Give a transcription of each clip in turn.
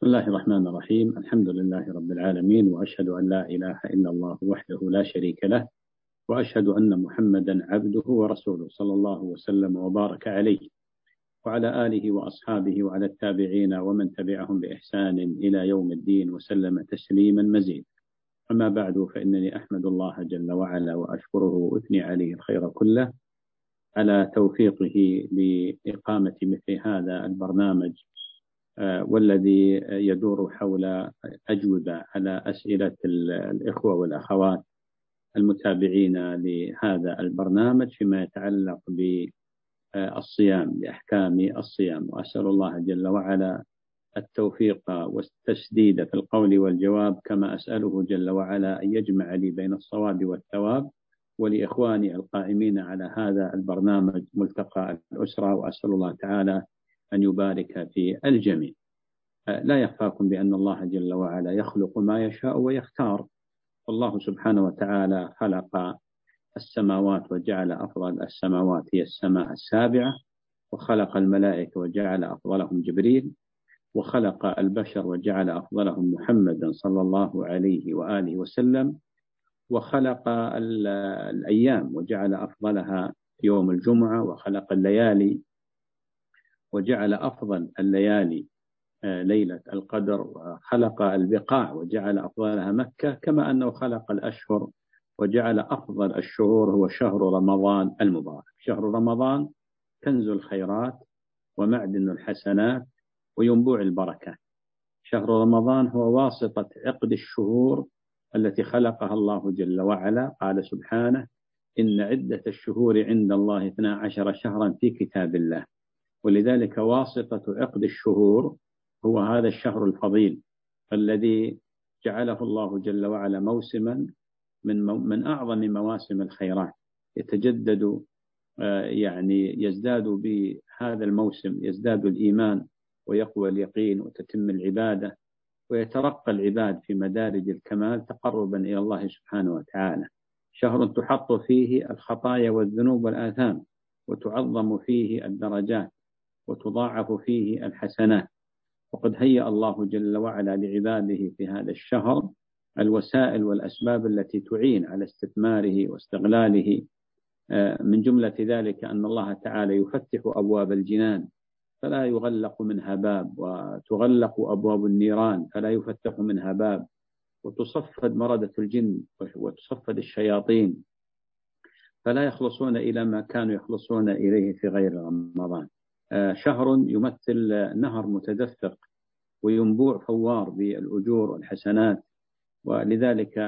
بسم الله الرحمن الرحيم. الحمد لله رب العالمين وأشهد أن لا إله إلا الله وحده لا شريك له وأشهد أن محمدا عبده ورسوله صلى الله وسلم وبارك عليه وعلى آله وأصحابه وعلى التابعين ومن تبعهم بإحسان إلى يوم الدين وسلم تسليما مزيدا. أما بعد فإنني أحمد الله جل وعلا وأشكره وأثني عليه الخير كله على توفيقه لإقامة مثل هذا البرنامج والذي يدور حول أجوبة على أسئلة الإخوة والأخوات المتابعين لهذا البرنامج فيما يتعلق بالصيام بأحكام الصيام. وأسأل الله جل وعلا التوفيق والتسديد في القول والجواب كما أسأله جل وعلا أن يجمع لي بين الصواب والثواب. ولإخواني القائمين على هذا البرنامج ملتقى الأسرة وأسأل الله تعالى أن يبارك في الجميع. لا يخفاكم بأن الله جل وعلا يخلق ما يشاء ويختار. والله سبحانه وتعالى خلق السماوات وجعل أفضل السماوات هي السماء السابعة وخلق الملائكة وجعل أفضلهم جبريل وخلق البشر وجعل أفضلهم محمدا صلى الله عليه وآله وسلم وخلق الأيام وجعل أفضلها يوم الجمعة وخلق الليالي وجعل أفضل الليالي ليلة القدر وخلق البقاع وجعل أفضلها مكة كما أنه خلق الأشهر وجعل أفضل الشهور هو شهر رمضان المبارك. شهر رمضان كنز الخيرات ومعدن الحسنات وينبوع البركات شهر رمضان هو واسطة عقد الشهور التي خلقها الله جل وعلا. قال سبحانه إن عدة الشهور عند الله 12 شهرا في كتاب الله. ولذلك واسطة عقد الشهور هو هذا الشهر الفضيل الذي جعله الله جل وعلا موسما من من أعظم مواسم الخيرات. يتجدد آه، يعني يزداد بهذا الموسم يزداد الإيمان ويقوى اليقين وتتم العبادة ويترقى العباد في مدارج الكمال تقربا إلى الله سبحانه وتعالى. شهر تحط فيه الخطايا والذنوب والآثام وتعظم فيه الدرجات وتضاعف فيه الحسنات. وقد هيأ الله جل وعلا لعباده في هذا الشهر الوسائل والأسباب التي تعين على استثماره واستغلاله. آه، من جملة ذلك أن الله تعالى يفتح أبواب الجنان فلا يغلق منها باب وتغلق أبواب النيران فلا يفتح منها باب وتصفد مردة الجن وتصفد الشياطين فلا يخلصون إلى ما كانوا يخلصون إليه في غير رمضان. شهر يمثل نهر متدفق وينبوع فوار بالأجور والحسنات ولذلك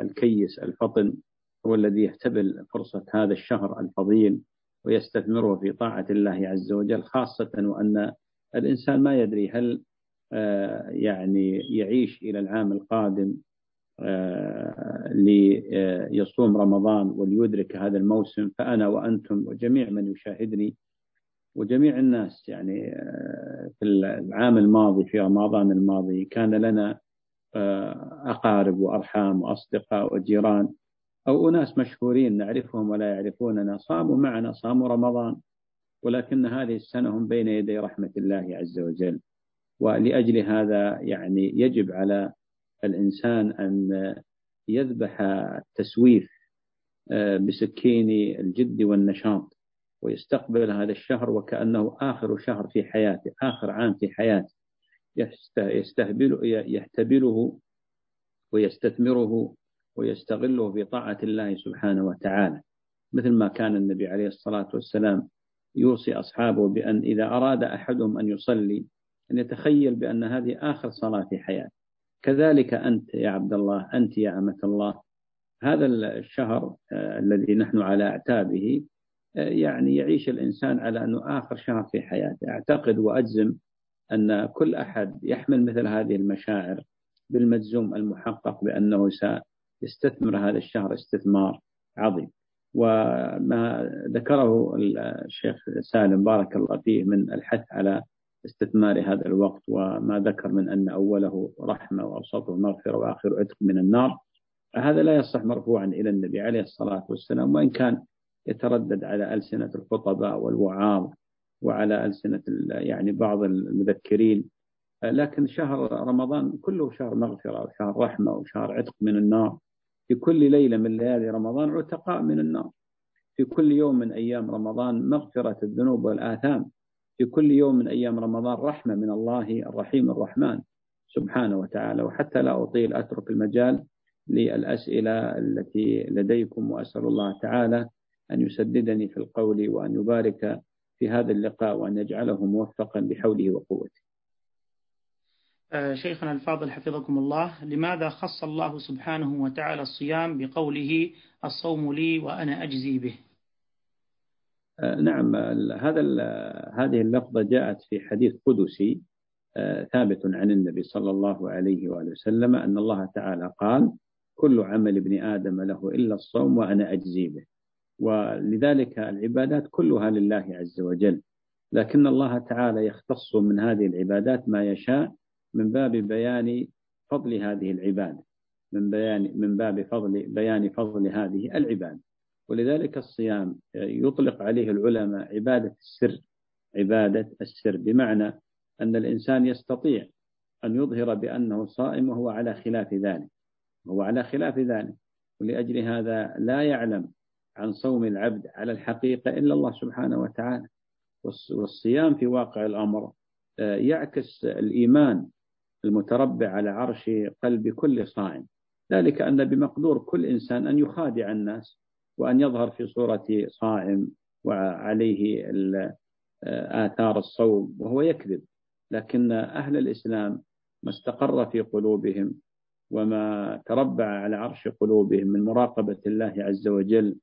الكيس الفطن هو الذي يحتبل فرصة هذا الشهر الفضيل ويستثمره في طاعة الله عز وجل خاصة وأن الإنسان ما يدري هل آه، يعني يعيش إلى العام القادم آه، ليصوم رمضان وليدرك هذا الموسم فأنا وأنتم وجميع من يشاهدني وجميع الناس يعني آه، في العام الماضي في رمضان الماضي كان لنا أقارب وأرحام وأصدقاء وجيران أو أناس مشهورين نعرفهم ولا يعرفوننا صاموا معنا صاموا رمضان. ولكن هذه السنة هم بين يدي رحمة الله عز وجل. ولأجل هذا يعني يجب على الإنسان أن يذبح التسويف آه، بسكين الجد والنشاط. ويستقبل هذا الشهر وكأنه آخر شهر في حياته آخر عام في حياته. يستهبل يحتبله ويستثمره ويستغله في طاعة الله سبحانه وتعالى. مثل ما كان النبي عليه الصلاة والسلام يوصي أصحابه بأن إذا أراد أحدهم أن يصلي أن يتخيل بأن هذه آخر صلاة في حياته. كذلك أنت يا عبد الله أنت يا أمة الله. هذا الشهر آه، الذي نحن على أعتابه يعني يعيش الإنسان على أنه آخر شهر في حياته. أعتقد وأجزم أن كل أحد يحمل مثل هذه المشاعر بالمجزوم المحقق بأنه يستثمر هذا الشهر استثمار عظيم. وما ذكره الشيخ سالم بارك الله فيه من الحث على استثمار هذا الوقت وما ذكر من أن أوله رحمة وأوسطه مغفرة وآخر عتق من النار هذا لا يصح مرفوعا إلى النبي عليه الصلاة والسلام وإن كان يتردد على ألسنة الخطباء والوعاظ وعلى ألسنة يعني بعض المذكرين. لكن شهر رمضان كله شهر مغفرة وشهر رحمة وشهر عتق من النار. في كل ليلة من ليالي رمضان عتقاء من النار. في كل يوم من أيام رمضان مغفرة الذنوب والآثام. في كل يوم من أيام رمضان رحمة من الله الرحيم الرحمن سبحانه وتعالى. وحتى لا أطيل أترك المجال للأسئلة التي لديكم وأسأل الله تعالى أن يسددني في القول وأن يبارك في هذا اللقاء وأن يجعله موفقا بحوله وقوته. آه، شيخنا الفاضل حفظكم الله. لماذا خص الله سبحانه وتعالى الصيام بقوله الصوم لي وأنا أجزي به؟ آه، نعم هذا هذه اللفظة جاءت في حديث قدسي آه، ثابت عن النبي صلى الله عليه وآله وسلم أن الله تعالى قال كل عمل ابن آدم له إلا الصوم وأنا أجزي به. ولذلك العبادات كلها لله عز وجل. لكن الله تعالى يختص من هذه العبادات ما يشاء من باب بيان فضل هذه العبادة من بيان من باب فضل بيان فضل هذه العبادة. ولذلك الصيام يطلق عليه العلماء عبادة السر عبادة السر بمعنى أن الإنسان يستطيع أن يظهر بأنه صائم وهو على خلاف ذلك وهو على خلاف ذلك. ولأجل هذا لا يعلم عن صوم العبد على الحقيقة إلا الله سبحانه وتعالى. والصيام في واقع الأمر آه، يعكس الإيمان المتربع على عرش قلب كل صائم. ذلك أن بمقدور كل إنسان أن يخادع الناس وأن يظهر في صورة صائم وعليه آثار الصوم وهو يكذب. لكن أهل الإسلام ما استقر في قلوبهم وما تربع على عرش قلوبهم من مراقبة الله عز وجل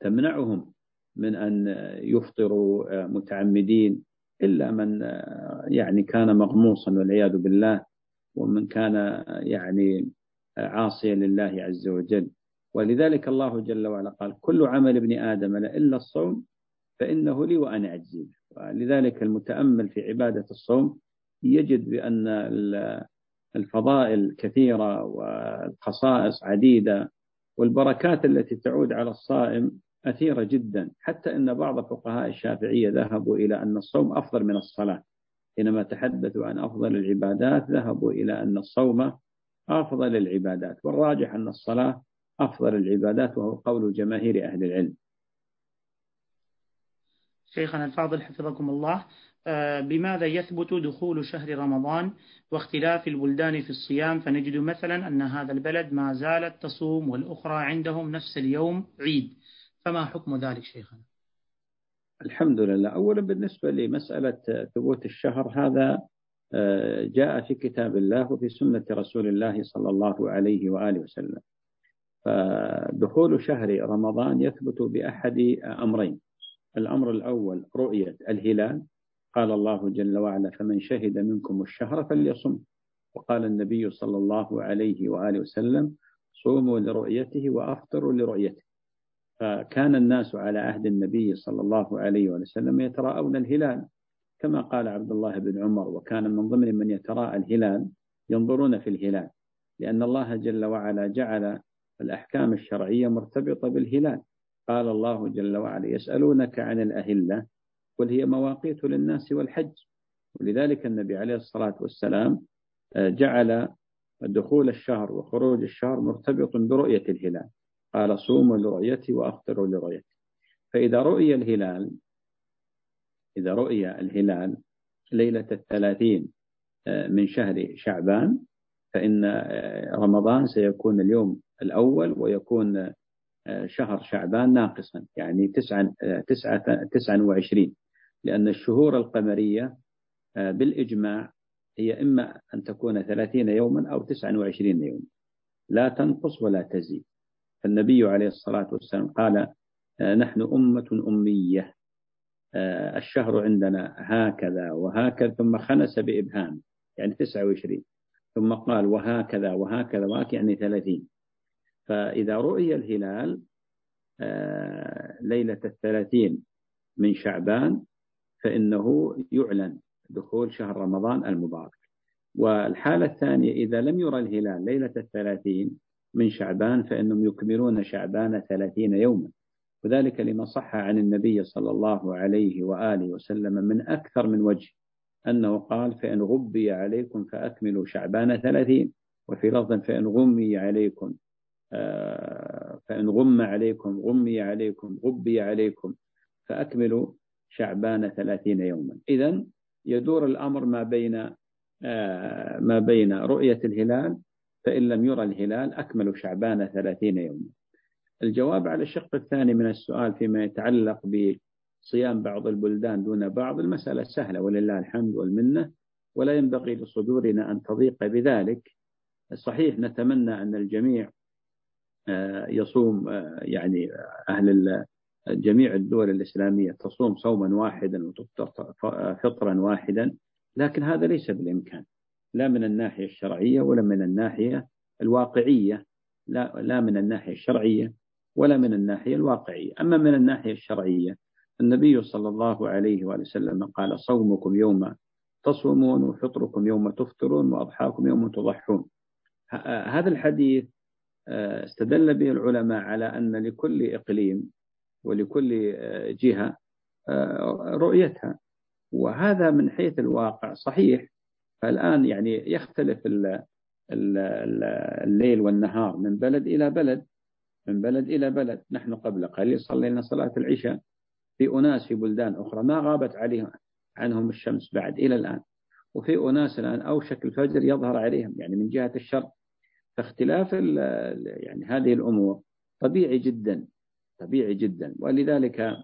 تمنعهم من أن يفطروا متعمدين إلا من يعني كان مغموصا والعياذ بالله ومن كان يعني عاصيا لله عز وجل. ولذلك الله جل وعلا قال كل عمل ابن آدم إلا الصوم فإنه لي وأنا أجزي ولذلك المتأمل في عبادة الصوم يجد بأن الفضائل كثيرة والخصائص عديدة والبركات التي تعود على الصائم أثيرة جدا حتى أن بعض فقهاء الشافعية ذهبوا إلى أن الصوم أفضل من الصلاة. حينما تحدثوا عن أفضل العبادات ذهبوا إلى أن الصوم أفضل العبادات. والراجح أن الصلاة أفضل العبادات وهو قول جماهير أهل العلم. شيخنا الفاضل حفظكم الله. آه، بماذا يثبت دخول شهر رمضان واختلاف البلدان في الصيام؟ فنجد مثلا أن هذا البلد ما زالت تصوم والأخرى عندهم نفس اليوم عيد. فما حكم ذلك شيخنا؟ الحمد لله. أولا بالنسبة لمسألة ثبوت الشهر هذا آه، جاء في كتاب الله وفي سنة رسول الله صلى الله عليه وآله وسلم. فدخول شهر رمضان يثبت بأحد أمرين. الأمر الأول رؤية الهلال. قال الله جل وعلا فمن شهد منكم الشهر فليصم. وقال النبي صلى الله عليه وآله وسلم صوموا لرؤيته وأفطروا لرؤيته. فكان الناس على عهد النبي صلى الله عليه وسلم يتراءون الهلال. كما قال عبد الله بن عمر وكان من ضمن من يتراءى الهلال ينظرون في الهلال لأن الله جل وعلا جعل الأحكام الشرعية مرتبطة بالهلال. قال الله جل وعلا يسألونك عن الأهلة قل هي مواقيت للناس والحج. ولذلك النبي عليه الصلاة والسلام آه، جعل دخول الشهر وخروج الشهر مرتبط برؤية الهلال. قال صوموا لرؤيتي وأفطروا لرؤيتي. فإذا رؤي الهلال إذا رؤي الهلال ليلة الثلاثين آه، من شهر شعبان فإن آه، رمضان سيكون اليوم الأول ويكون شهر شعبان ناقصا يعني تسعة, تسعة, تسعة وعشرين. لأن الشهور القمرية آه، بالإجماع هي إما أن تكون ثلاثين يوما أو تسعة وعشرين يوما. لا تنقص ولا تزيد. فالنبي عليه الصلاة والسلام قال آه، نحن أمة أمية آه، الشهر عندنا هكذا وهكذا ثم خنس بإبهام يعني تسعة وعشرين ثم قال وهكذا وهكذا وهكذا يعني ثلاثين. فإذا رؤي الهلال ليلة الثلاثين من شعبان فإنه يعلن دخول شهر رمضان المبارك. والحالة الثانية إذا لم يرى الهلال ليلة الثلاثين من شعبان فإنهم يكملون شعبان ثلاثين يوما. وذلك لما صح عن النبي صلى الله عليه وآله وسلم من أكثر من وجه أنه قال فإن غبي عليكم فأكملوا شعبان ثلاثين. وفي لفظ فإن غمي عليكم آه، فإن غم عليكم غمي عليكم غبي عليكم فأكملوا شعبان ثلاثين يوما. إذا يدور الأمر ما بين آه، ما بين رؤية الهلال فإن لم يرى الهلال أكملوا شعبان ثلاثين يوما. الجواب على الشق الثاني من السؤال فيما يتعلق بصيام بعض البلدان دون بعض المسألة سهلة ولله الحمد والمنة ولا ينبغي لصدورنا أن تضيق بذلك. صحيح نتمنى أن الجميع آه، يصوم آه، يعني أهل جميع الدول الإسلامية تصوم صوما واحدا وتفطر فطرا واحدا لكن هذا ليس بالإمكان. لا من الناحية الشرعية ولا من الناحية الواقعية. لا, لا من الناحية الشرعية ولا من الناحية الواقعية. أما من الناحية الشرعية النبي صلى الله عليه وسلم قال صومكم يوم تصومون وفطركم يوم تفطرون وأضحاكم يوم تضحون. هذا الحديث آه، استدل به العلماء على أن لكل إقليم ولكل آه، جهة آه، رؤيتها. وهذا من حيث الواقع. صحيح فالآن يعني يختلف الليل والنهار من بلد إلى بلد من بلد إلى بلد. نحن قبل قليل صلينا صلاة العشاء في أناس في بلدان أخرى ما غابت عليهم عنهم الشمس بعد إلى الآن. وفي أناس الآن أوشك الفجر يظهر عليهم يعني من جهة الشرق فاختلاف يعني هذه الأمور طبيعي جدا طبيعي جدا. ولذلك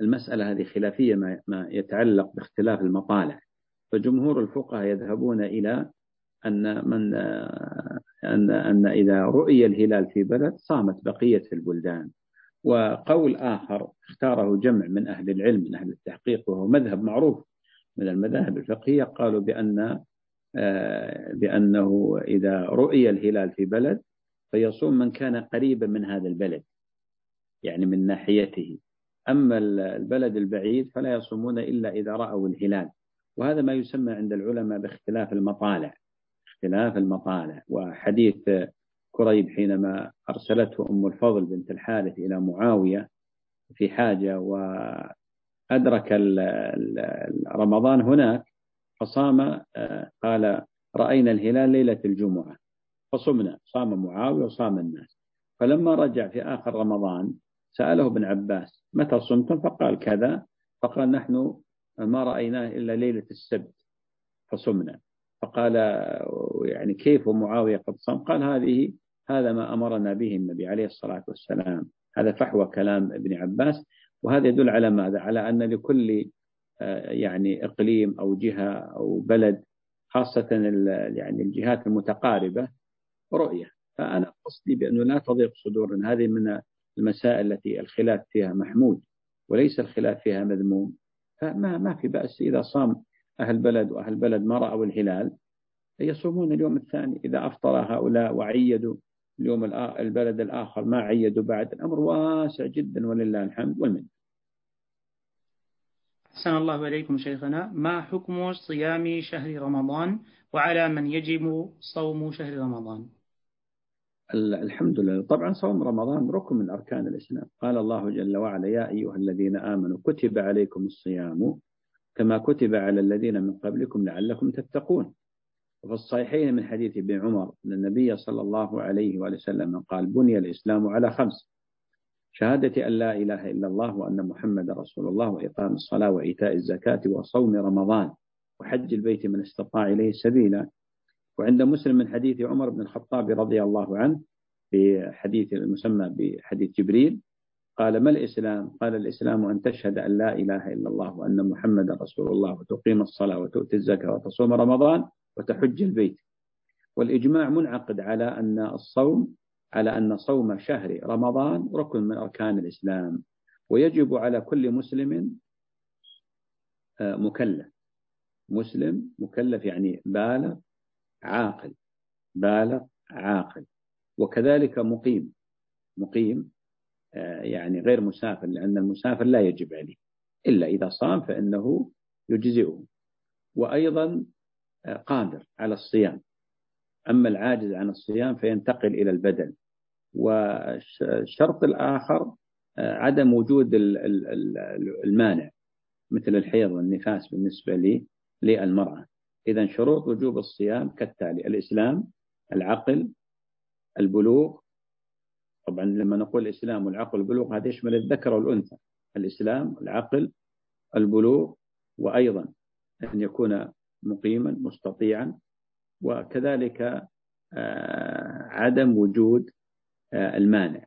المسألة هذه خلافية ما يتعلق باختلاف المطالع. فجمهور الفقهاء يذهبون إلى أن من أن أن إذا رؤي الهلال في بلد صامت بقية البلدان. وقول آخر اختاره جمع من أهل العلم من أهل التحقيق وهو مذهب معروف من المذاهب الفقهية قالوا بأن بأنه إذا رؤي الهلال في بلد فيصوم من كان قريبا من هذا البلد يعني من ناحيته. أما البلد البعيد فلا يصومون إلا إذا رأوا الهلال. وهذا ما يسمى عند العلماء باختلاف المطالع اختلاف المطالع. وحديث كريب حينما أرسلته أم الفضل بنت الحارث إلى معاوية في حاجة وأدرك رمضان هناك فصام قال رأينا الهلال ليلة الجمعة. فصمنا صام معاوية وصام الناس. فلما رجع في آخر رمضان سأله ابن عباس متى صمتم؟ فقال كذا. فقال نحن ما رأيناه إلا ليلة السبت فصمنا. فقال يعني كيف معاوية قد صام؟ قال هذه هذا ما أمرنا به النبي عليه الصلاة والسلام. هذا فحوى كلام ابن عباس وهذا يدل على ماذا؟ على أن لكل يعني إقليم أو جهة أو بلد خاصة يعني الجهات المتقاربة رؤية. فأنا قصدي بأنه لا تضيق صدورنا. هذه من المسائل التي الخلاف فيها محمود وليس الخلاف فيها مذموم. فما ما في بأس إذا صام أهل بلد وأهل بلد ما رأوا الهلال يصومون اليوم الثاني. إذا أفطر هؤلاء وعيدوا اليوم البلد الآخر ما عيدوا بعد الأمر واسع جدا ولله الحمد والمن أحسن الله إليكم شيخنا. ما حكم صيام شهر رمضان وعلى من يجب صوم شهر رمضان؟ الحمد لله. طبعا صوم رمضان ركن من أركان الإسلام. قال الله جل وعلا يا أيها الذين آمنوا كتب عليكم الصيام كما كتب على الذين من قبلكم لعلكم تتقون. وفي الصحيحين من حديث ابن عمر أن النبي صلى الله عليه وسلم قال بني الإسلام على خمس شهادة أن لا إله إلا الله وأن محمد رسول الله وإقام الصلاة وإيتاء الزكاة وصوم رمضان وحج البيت من استطاع إليه سبيلا وعند مسلم من حديث عمر بن الخطاب رضي الله عنه في حديث المسمى بحديث جبريل قال ما الإسلام؟ قال الإسلام أن تشهد أن لا إله إلا الله وأن محمد رسول الله وتقيم الصلاة وتؤتي الزكاة وتصوم رمضان وتحج البيت. والإجماع منعقد على أن الصوم على أن صوم شهر رمضان ركن من أركان الإسلام ويجب على كل مسلم آه، مكلف. مسلم مكلف يعني بالغ عاقل بالغ عاقل. وكذلك مقيم. مقيم آه، يعني غير مسافر لأن المسافر لا يجب عليه. إلا إذا صام فإنه يجزئه. وأيضا آه، قادر على الصيام. أما العاجز عن الصيام فينتقل إلى البدن. والشرط الآخر آه، عدم وجود المانع مثل الحيض والنفاس بالنسبة للمرأة. إذا شروط وجوب الصيام كالتالي الإسلام العقل البلوغ. طبعا لما نقول الإسلام والعقل والبلوغ هذا يشمل الذكر والأنثى. الإسلام العقل البلوغ وأيضا أن يكون مقيما مستطيعا وكذلك آه، عدم وجود آه، المانع.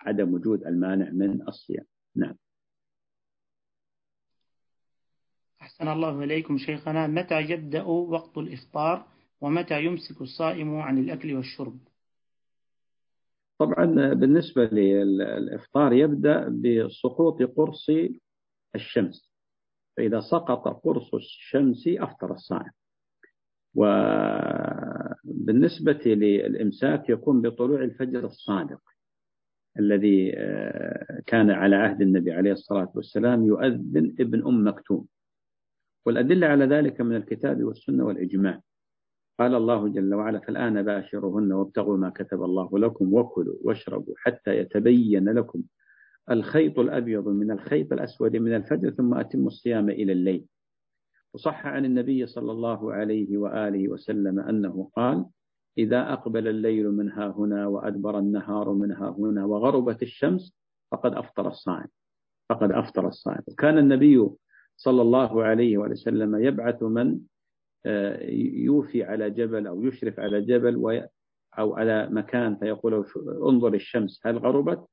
عدم وجود المانع من الصيام. نعم. أحسن الله إليكم شيخنا متى يبدأ وقت الإفطار؟ ومتى يمسك الصائم عن الأكل والشرب؟ طبعا بالنسبة للإفطار يبدأ بسقوط قرص الشمس. فإذا سقط قرص الشمس أفطر الصائم. وبالنسبة للإمساك يكون بطلوع الفجر الصادق الذي كان على عهد النبي عليه الصلاة والسلام يؤذن ابن أم مكتوم. والأدلة على ذلك من الكتاب والسنة والإجماع. قال الله جل وعلا فالآن باشرهن وابتغوا ما كتب الله لكم وكلوا واشربوا حتى يتبين لكم الخيط الأبيض من الخيط الأسود من الفجر ثم أتموا الصيام إلى الليل. وصح عن النبي صلى الله عليه وآله وسلم أنه قال إذا أقبل الليل من ها هنا وأدبر النهار من ها هنا وغربت الشمس فقد أفطر الصائم. فقد أفطر الصائم. وكان النبي صلى الله عليه وسلم يبعث من آه، يوفي على جبل أو يشرف على جبل أو على مكان فيقول انظر الشمس هل غربت؟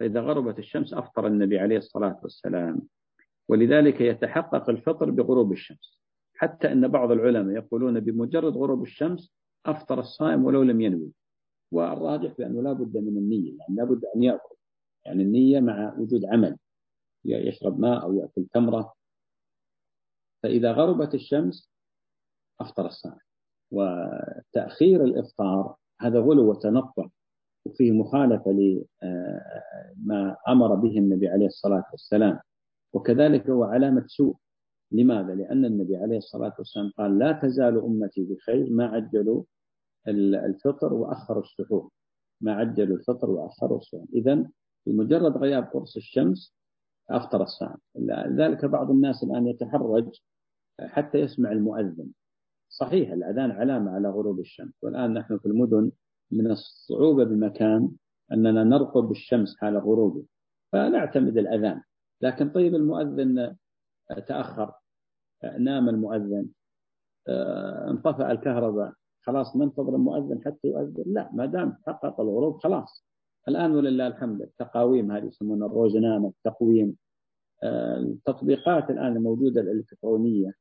فإذا غربت الشمس أفطر النبي عليه الصلاة والسلام. ولذلك يتحقق الفطر بغروب الشمس. حتى أن بعض العلماء يقولون بمجرد غروب الشمس أفطر الصائم ولو لم ينوي. والراجح بأنه لا بد من النية يعني لا بد أن يأكل. يعني النية مع وجود عمل. يشرب ماء أو يأكل تمرة. فإذا غربت الشمس أفطر الصائم وتأخير الإفطار هذا غلو وتنطع وفيه مخالفة لما أمر به النبي عليه الصلاة والسلام. وكذلك هو علامة سوء. لماذا؟ لأن النبي عليه الصلاة والسلام قال لا تزال أمتي بخير ما عجلوا الفطر وأخروا السحور. ما عجلوا الفطر وأخروا السحور. إذا بمجرد غياب قرص الشمس أفطر الصائم لذلك بعض الناس الآن يتحرج حتى يسمع المؤذن. صحيح الأذان علامة على غروب الشمس. والآن نحن في المدن من الصعوبة بمكان أننا نرقب الشمس حال غروبه فنعتمد الأذان. لكن طيب المؤذن تأخر نام المؤذن انطفأ الكهرباء خلاص ننتظر المؤذن حتى يؤذن. لا ما دام تحقق الغروب خلاص. الآن ولله الحمد التقاويم هذه يسمونها الروزنامة التقويم التطبيقات الآن الموجودة الإلكترونية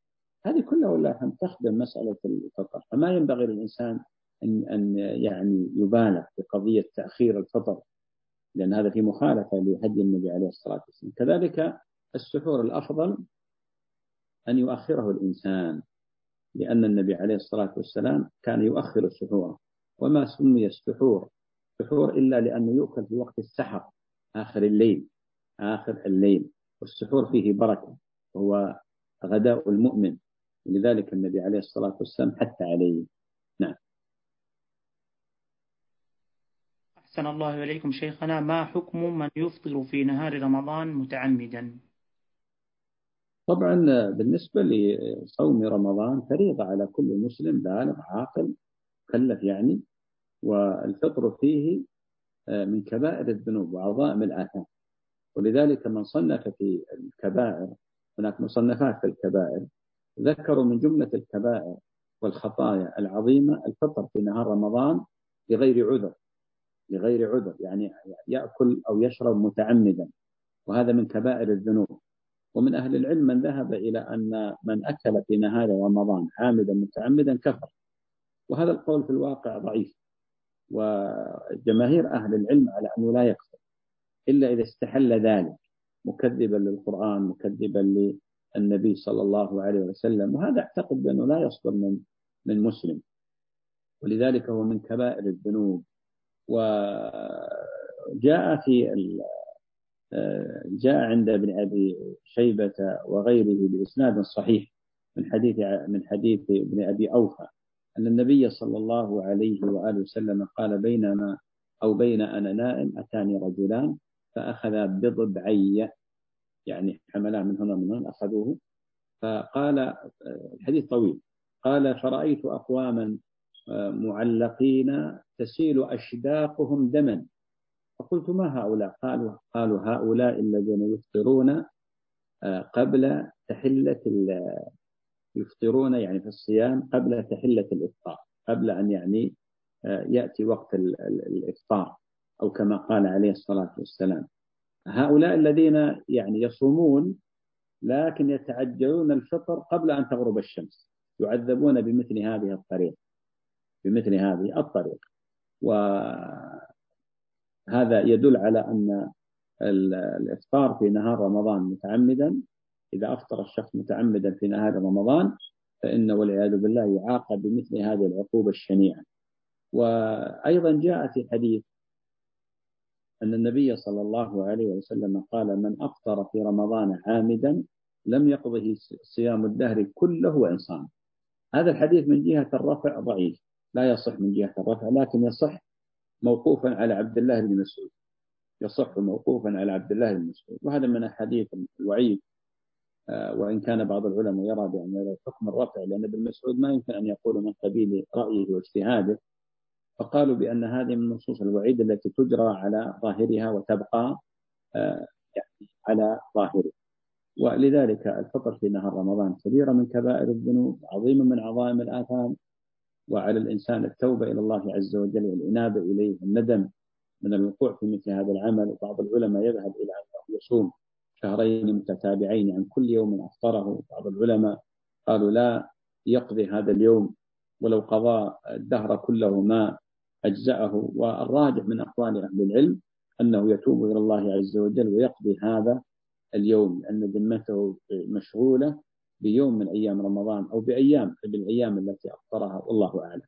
هذه كلها الحمد تخدم مسألة الفطر فما ينبغي للإنسان أن أن يعني يبالغ في قضية تأخير الفطر لأن هذا في مخالفة لهدي النبي عليه الصلاة والسلام. كذلك السحور الأفضل أن يؤخره الإنسان لأن النبي عليه الصلاة والسلام كان يؤخر السحور. وما سمي السحور؟ سحور إلا لأنه يؤكل في وقت السحر آخر الليل آخر الليل. والسحور فيه بركة وهو غداء المؤمن. لذلك النبي عليه الصلاة والسلام حتى عليه. نعم. أحسن الله إليكم شيخنا. ما حكم من يفطر في نهار رمضان متعمدا؟ طبعا بالنسبة لصوم رمضان فريضة على كل مسلم بالغ عاقل مكلف يعني. والفطر فيه آه، من كبائر الذنوب وعظائم الآثام. ولذلك من صنف في الكبائر هناك مصنفات في الكبائر. ذكروا من جملة الكبائر والخطايا العظيمة الفطر في نهار رمضان بغير عذر لغير عذر يعني يأكل أو يشرب متعمدا وهذا من كبائر الذنوب. ومن أهل العلم من ذهب إلى أن من أكل في نهار رمضان عامدا متعمدا كفر. وهذا القول في الواقع ضعيف وجماهير أهل العلم على أنه لا يكفر إلا إذا استحل ذلك مكذبا للقرآن مكذبا للنبي صلى الله عليه وسلم وهذا أعتقد بأنه لا يصدر من من مسلم. ولذلك هو من كبائر الذنوب. وجاء في جاء عند ابن أبي شيبة وغيره بإسناد صحيح من حديث من حديث ابن أبي أوفى أن النبي صلى الله عليه وآله وسلم قال بينما أو بين أنا نائم أتاني رجلان فأخذا بضبعي يعني حملاه من هنا من هنا أخذوه. فقال الحديث طويل. قال فرأيت أقواما معلقين تسيل أشداقهم دما. فقلت ما هؤلاء؟ قالوا قالوا هؤلاء الذين يفطرون قبل تحلة يفطرون يعني في الصيام قبل تحلة الإفطار قبل أن يعني يأتي وقت الإفطار أو كما قال عليه الصلاة والسلام. هؤلاء الذين يعني يصومون لكن يتعجلون الفطر قبل أن تغرب الشمس يعذبون بمثل هذه الطريقة بمثل هذه الطريقة وهذا يدل على أن الإفطار في نهار رمضان متعمدا. إذا أفطر الشخص متعمدا في نهار رمضان فإنه والعياذ بالله يعاقب بمثل هذه العقوبة الشنيعة. وأيضا جاء في حديث أن النبي صلى الله عليه وسلم قال من أفطر في رمضان عامدا لم يقضه صيام الدهر كله وإن صام هذا الحديث من جهة الرفع ضعيف لا يصح من جهة الرفع لكن يصح موقوفا على عبد الله بن مسعود. يصح موقوفا على عبد الله بن مسعود. وهذا من أحاديث الوعيد. آه، وإن كان بعض العلماء يرى بأن حكم الرفع لأن ابن مسعود ما يمكن أن يقول من قبيل رأيه واجتهاده. فقالوا بأن هذه من نصوص الوعيد التي تجرى على ظاهرها وتبقى آه، يعني على ظاهرها. ولذلك الفطر في نهار رمضان كبيرة من كبائر الذنوب عظيمة من عظائم الآثام وعلى الإنسان التوبة إلى الله عز وجل والإنابة إليه الندم من الوقوع في مثل هذا العمل. وبعض العلماء يذهب إلى أنه يصوم شهرين متتابعين عن كل يوم أفطره. بعض العلماء قالوا لا يقضي هذا اليوم ولو قضى الدهر كله ما أجزأه والراجح من أقوال أهل العلم أنه يتوب إلى الله عز وجل ويقضي هذا اليوم لأن ذمته مشغولة بيوم من أيام رمضان أو بأيام بالأيام التي أفطرها والله أعلم.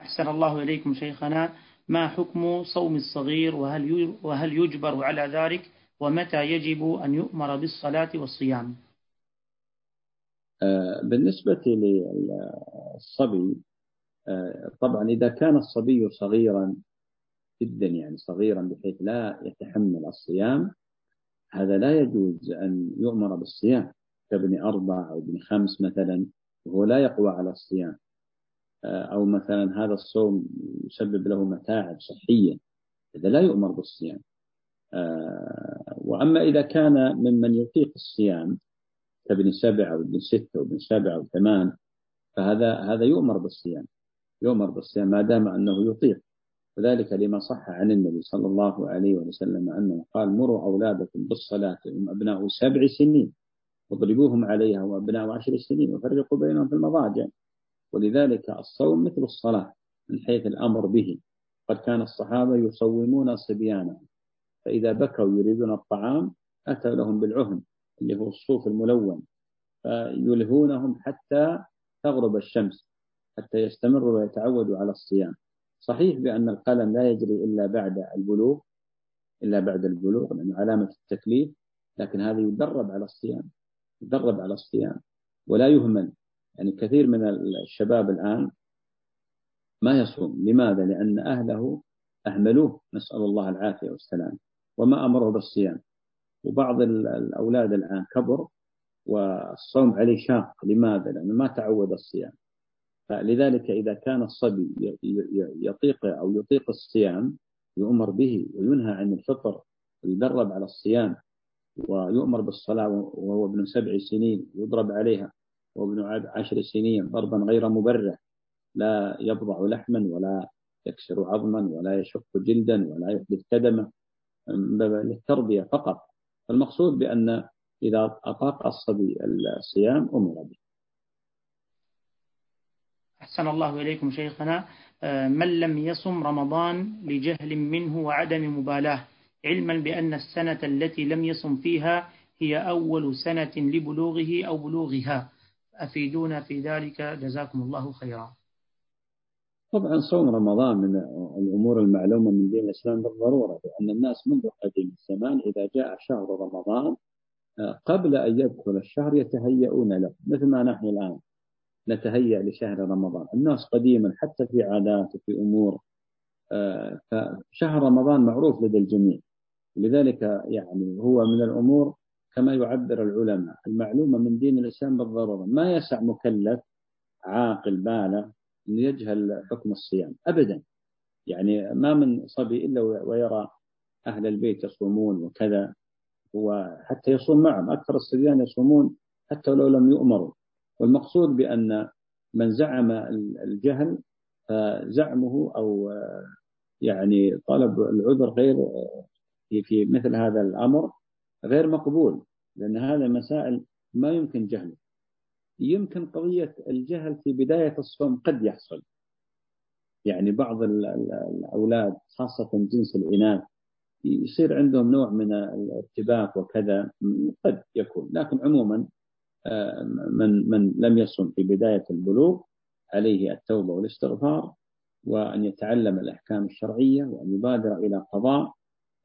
أحسن الله إليكم شيخنا. ما حكم صوم الصغير؟ وهل وهل يجبر على ذلك؟ ومتى يجب أن يؤمر بالصلاة والصيام؟ آه، بالنسبة للصبي طبعا إذا كان الصبي صغيرا جدا يعني صغيرا بحيث لا يتحمل الصيام هذا لا يجوز أن يؤمر بالصيام كابن أربع أو ابن خمس مثلا وهو لا يقوى على الصيام. آه، أو مثلا هذا الصوم يسبب له متاعب صحية هذا لا يؤمر بالصيام. آه، وأما إذا كان ممن يطيق الصيام كابن سبع أو ابن ستة أو ابن سبع أو ثمان فهذا هذا يؤمر بالصيام. يؤمر بالصيام ما دام أنه يطيق. وذلك لما صح عن النبي صلى الله عليه وسلم أنه قال مروا أولادكم بالصلاة هم أبناء سبع سنين واضربوهم عليها وأبناء عشر سنين وفرقوا بينهم في المضاجع. ولذلك الصوم مثل الصلاة من حيث الأمر به. قد كان الصحابة يصومون صبيانهم فإذا بكوا يريدون الطعام أتى لهم بالعهن اللي هو الصوف الملون فيلهونهم حتى تغرب الشمس. حتى يستمروا ويتعودوا على الصيام. صحيح بأن القلم لا يجري إلا بعد البلوغ إلا بعد البلوغ لأنه علامة التكليف لكن هذا يدرب على الصيام يدرب على الصيام ولا يهمل. يعني كثير من الشباب الآن ما يصوم. لماذا؟ لأن أهله أهملوه. نسأل الله العافية والسلام. وما أمره بالصيام. وبعض الأولاد الآن كبر والصوم عليه شاق. لماذا؟ لأنه ما تعود الصيام. فلذلك إذا كان الصبي يطيق أو يطيق الصيام يؤمر به وينهى عن الفطر ويدرب على الصيام ويؤمر بالصلاة وهو ابن سبع سنين يضرب عليها وابن عشر سنين ضربا غير مبرح لا يبضع لحما ولا يكسر عظما ولا يشق جلدا ولا يحدث كدمة للتربية فقط. المقصود بأن إذا أطاق الصبي الصيام أمر به. أحسن الله إليكم شيخنا. آه، من لم يصم رمضان لجهل منه وعدم مبالاة علما بأن السنة التي لم يصم فيها هي أول سنة لبلوغه أو بلوغها. أفيدونا في ذلك. جزاكم الله خيرا. طبعا صوم رمضان من الأمور المعلومة من دين الإسلام بالضرورة لأن الناس منذ قديم الزمان إذا جاء شهر رمضان آه، قبل أن يدخل الشهر يتهيئون له مثل ما نحن الآن. نتهيأ لشهر رمضان. الناس قديما حتى في عادات وفي أمور آه، فشهر رمضان معروف لدى الجميع. لذلك يعني هو من الأمور كما يعبر العلماء المعلومة من دين الإسلام بالضرورة. ما يسع مكلف عاقل بالغ أن يجهل حكم الصيام. أبدا. يعني ما من صبي إلا ويرى أهل البيت يصومون وكذا وحتى يصوم معهم. أكثر الصبيان يصومون حتى لو لم يؤمروا. والمقصود بأن من زعم الجهل فزعمه أو يعني طلب العذر غير في مثل هذا الأمر غير مقبول لأن هذا مسائل ما يمكن جهله. يمكن قضية الجهل في بداية الصوم قد يحصل. يعني بعض الأولاد خاصة جنس الإناث يصير عندهم نوع من الارتباك وكذا قد يكون. لكن عموما آه، من من لم يصم في بداية البلوغ عليه التوبة والاستغفار وأن يتعلم الأحكام الشرعية وأن يبادر إلى قضاء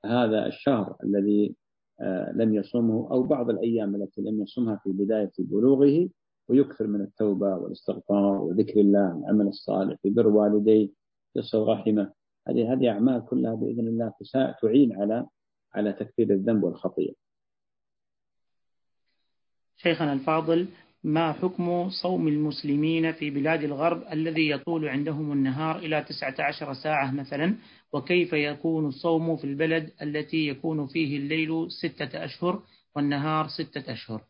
هذا الشهر الذي آه، لم يصمه أو بعض الأيام التي لم يصمها في بداية بلوغه ويكثر من التوبة والاستغفار وذكر الله العمل الصالح بر والديه يصل رحمه. هذه هذه أعمال كلها بإذن الله تعين على على تكفير الذنب والخطيئة. شيخنا الفاضل ما حكم صوم المسلمين في بلاد الغرب الذي يطول عندهم النهار إلى 19 ساعة مثلا؟ وكيف يكون الصوم في البلد التي يكون فيه الليل ستة أشهر والنهار ستة أشهر؟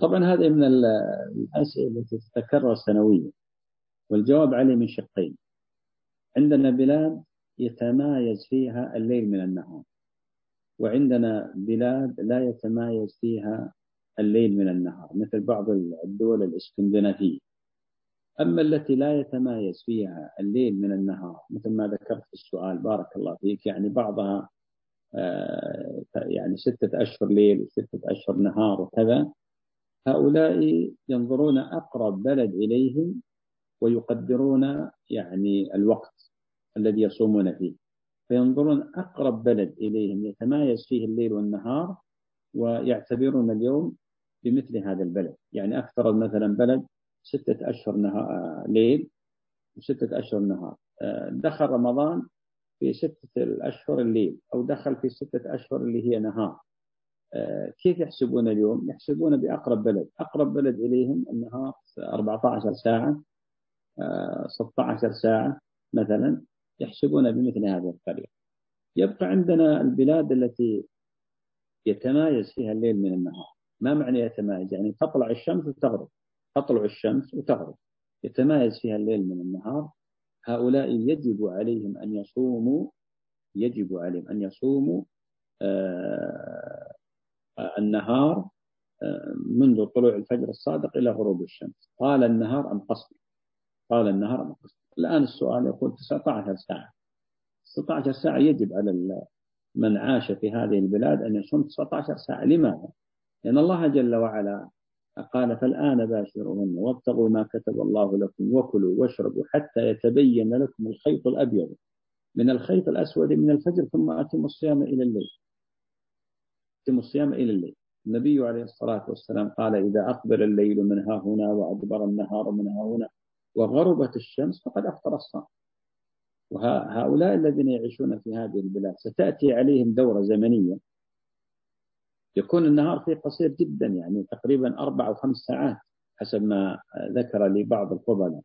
طبعا هذه من الأسئلة التي تتكرر سنويا والجواب عليه من شقين. عندنا بلاد يتمايز فيها الليل من النهار. وعندنا بلاد لا يتمايز فيها الليل من النهار مثل بعض الدول الإسكندنافية. أما التي لا يتمايز فيها الليل من النهار مثل ما ذكرت في السؤال بارك الله فيك يعني بعضها آه، يعني ستة أشهر ليل وستة أشهر نهار وكذا هؤلاء ينظرون أقرب بلد إليهم ويقدرون يعني الوقت الذي يصومون فيه. فينظرون أقرب بلد إليهم يتمايز فيه الليل والنهار ويعتبرون اليوم بمثل هذا البلد. يعني أفترض مثلا بلد ستة أشهر نهار ليل وستة أشهر نهار. آه، دخل رمضان في ستة الأشهر الليل أو دخل في ستة أشهر اللي هي نهار. آه، كيف يحسبون اليوم؟ يحسبون بأقرب بلد. أقرب بلد إليهم النهار 14 ساعة 16 آه، ساعة مثلا. يحسبون بمثل هذه الطريقة يبقى عندنا البلاد التي يتمايز فيها الليل من النهار. ما معنى يتمايز؟ يعني تطلع الشمس وتغرب. تطلع الشمس وتغرب. يتمايز فيها الليل من النهار. هؤلاء يجب عليهم أن يصوموا يجب عليهم أن يصوموا آه النهار آه منذ طلوع الفجر الصادق إلى غروب الشمس. طال النهار أم قصر؟ طال النهار أم قصر؟ الآن السؤال يقول 19 ساعة. 19 ساعة يجب على من عاش في هذه البلاد أن يصوم 19 ساعة. لماذا؟ لأن الله جل وعلا قال فالآن باشرهن وابتغوا ما كتب الله لكم وكلوا واشربوا حتى يتبين لكم الخيط الأبيض. من الخيط الأسود من الفجر ثم أتم الصيام إلى الليل. أتم الصيام إلى الليل. النبي عليه الصلاة والسلام قال إذا أقبل الليل من ها هنا وأدبر النهار من ها هنا وغربت الشمس فقد أفطر الصائم. وهؤلاء الذين يعيشون في هذه البلاد ستأتي عليهم دورة زمنية. يكون النهار فيه قصير جدا يعني تقريبا أربع أو خمس ساعات حسب ما ذكر لي بعض الفضلاء.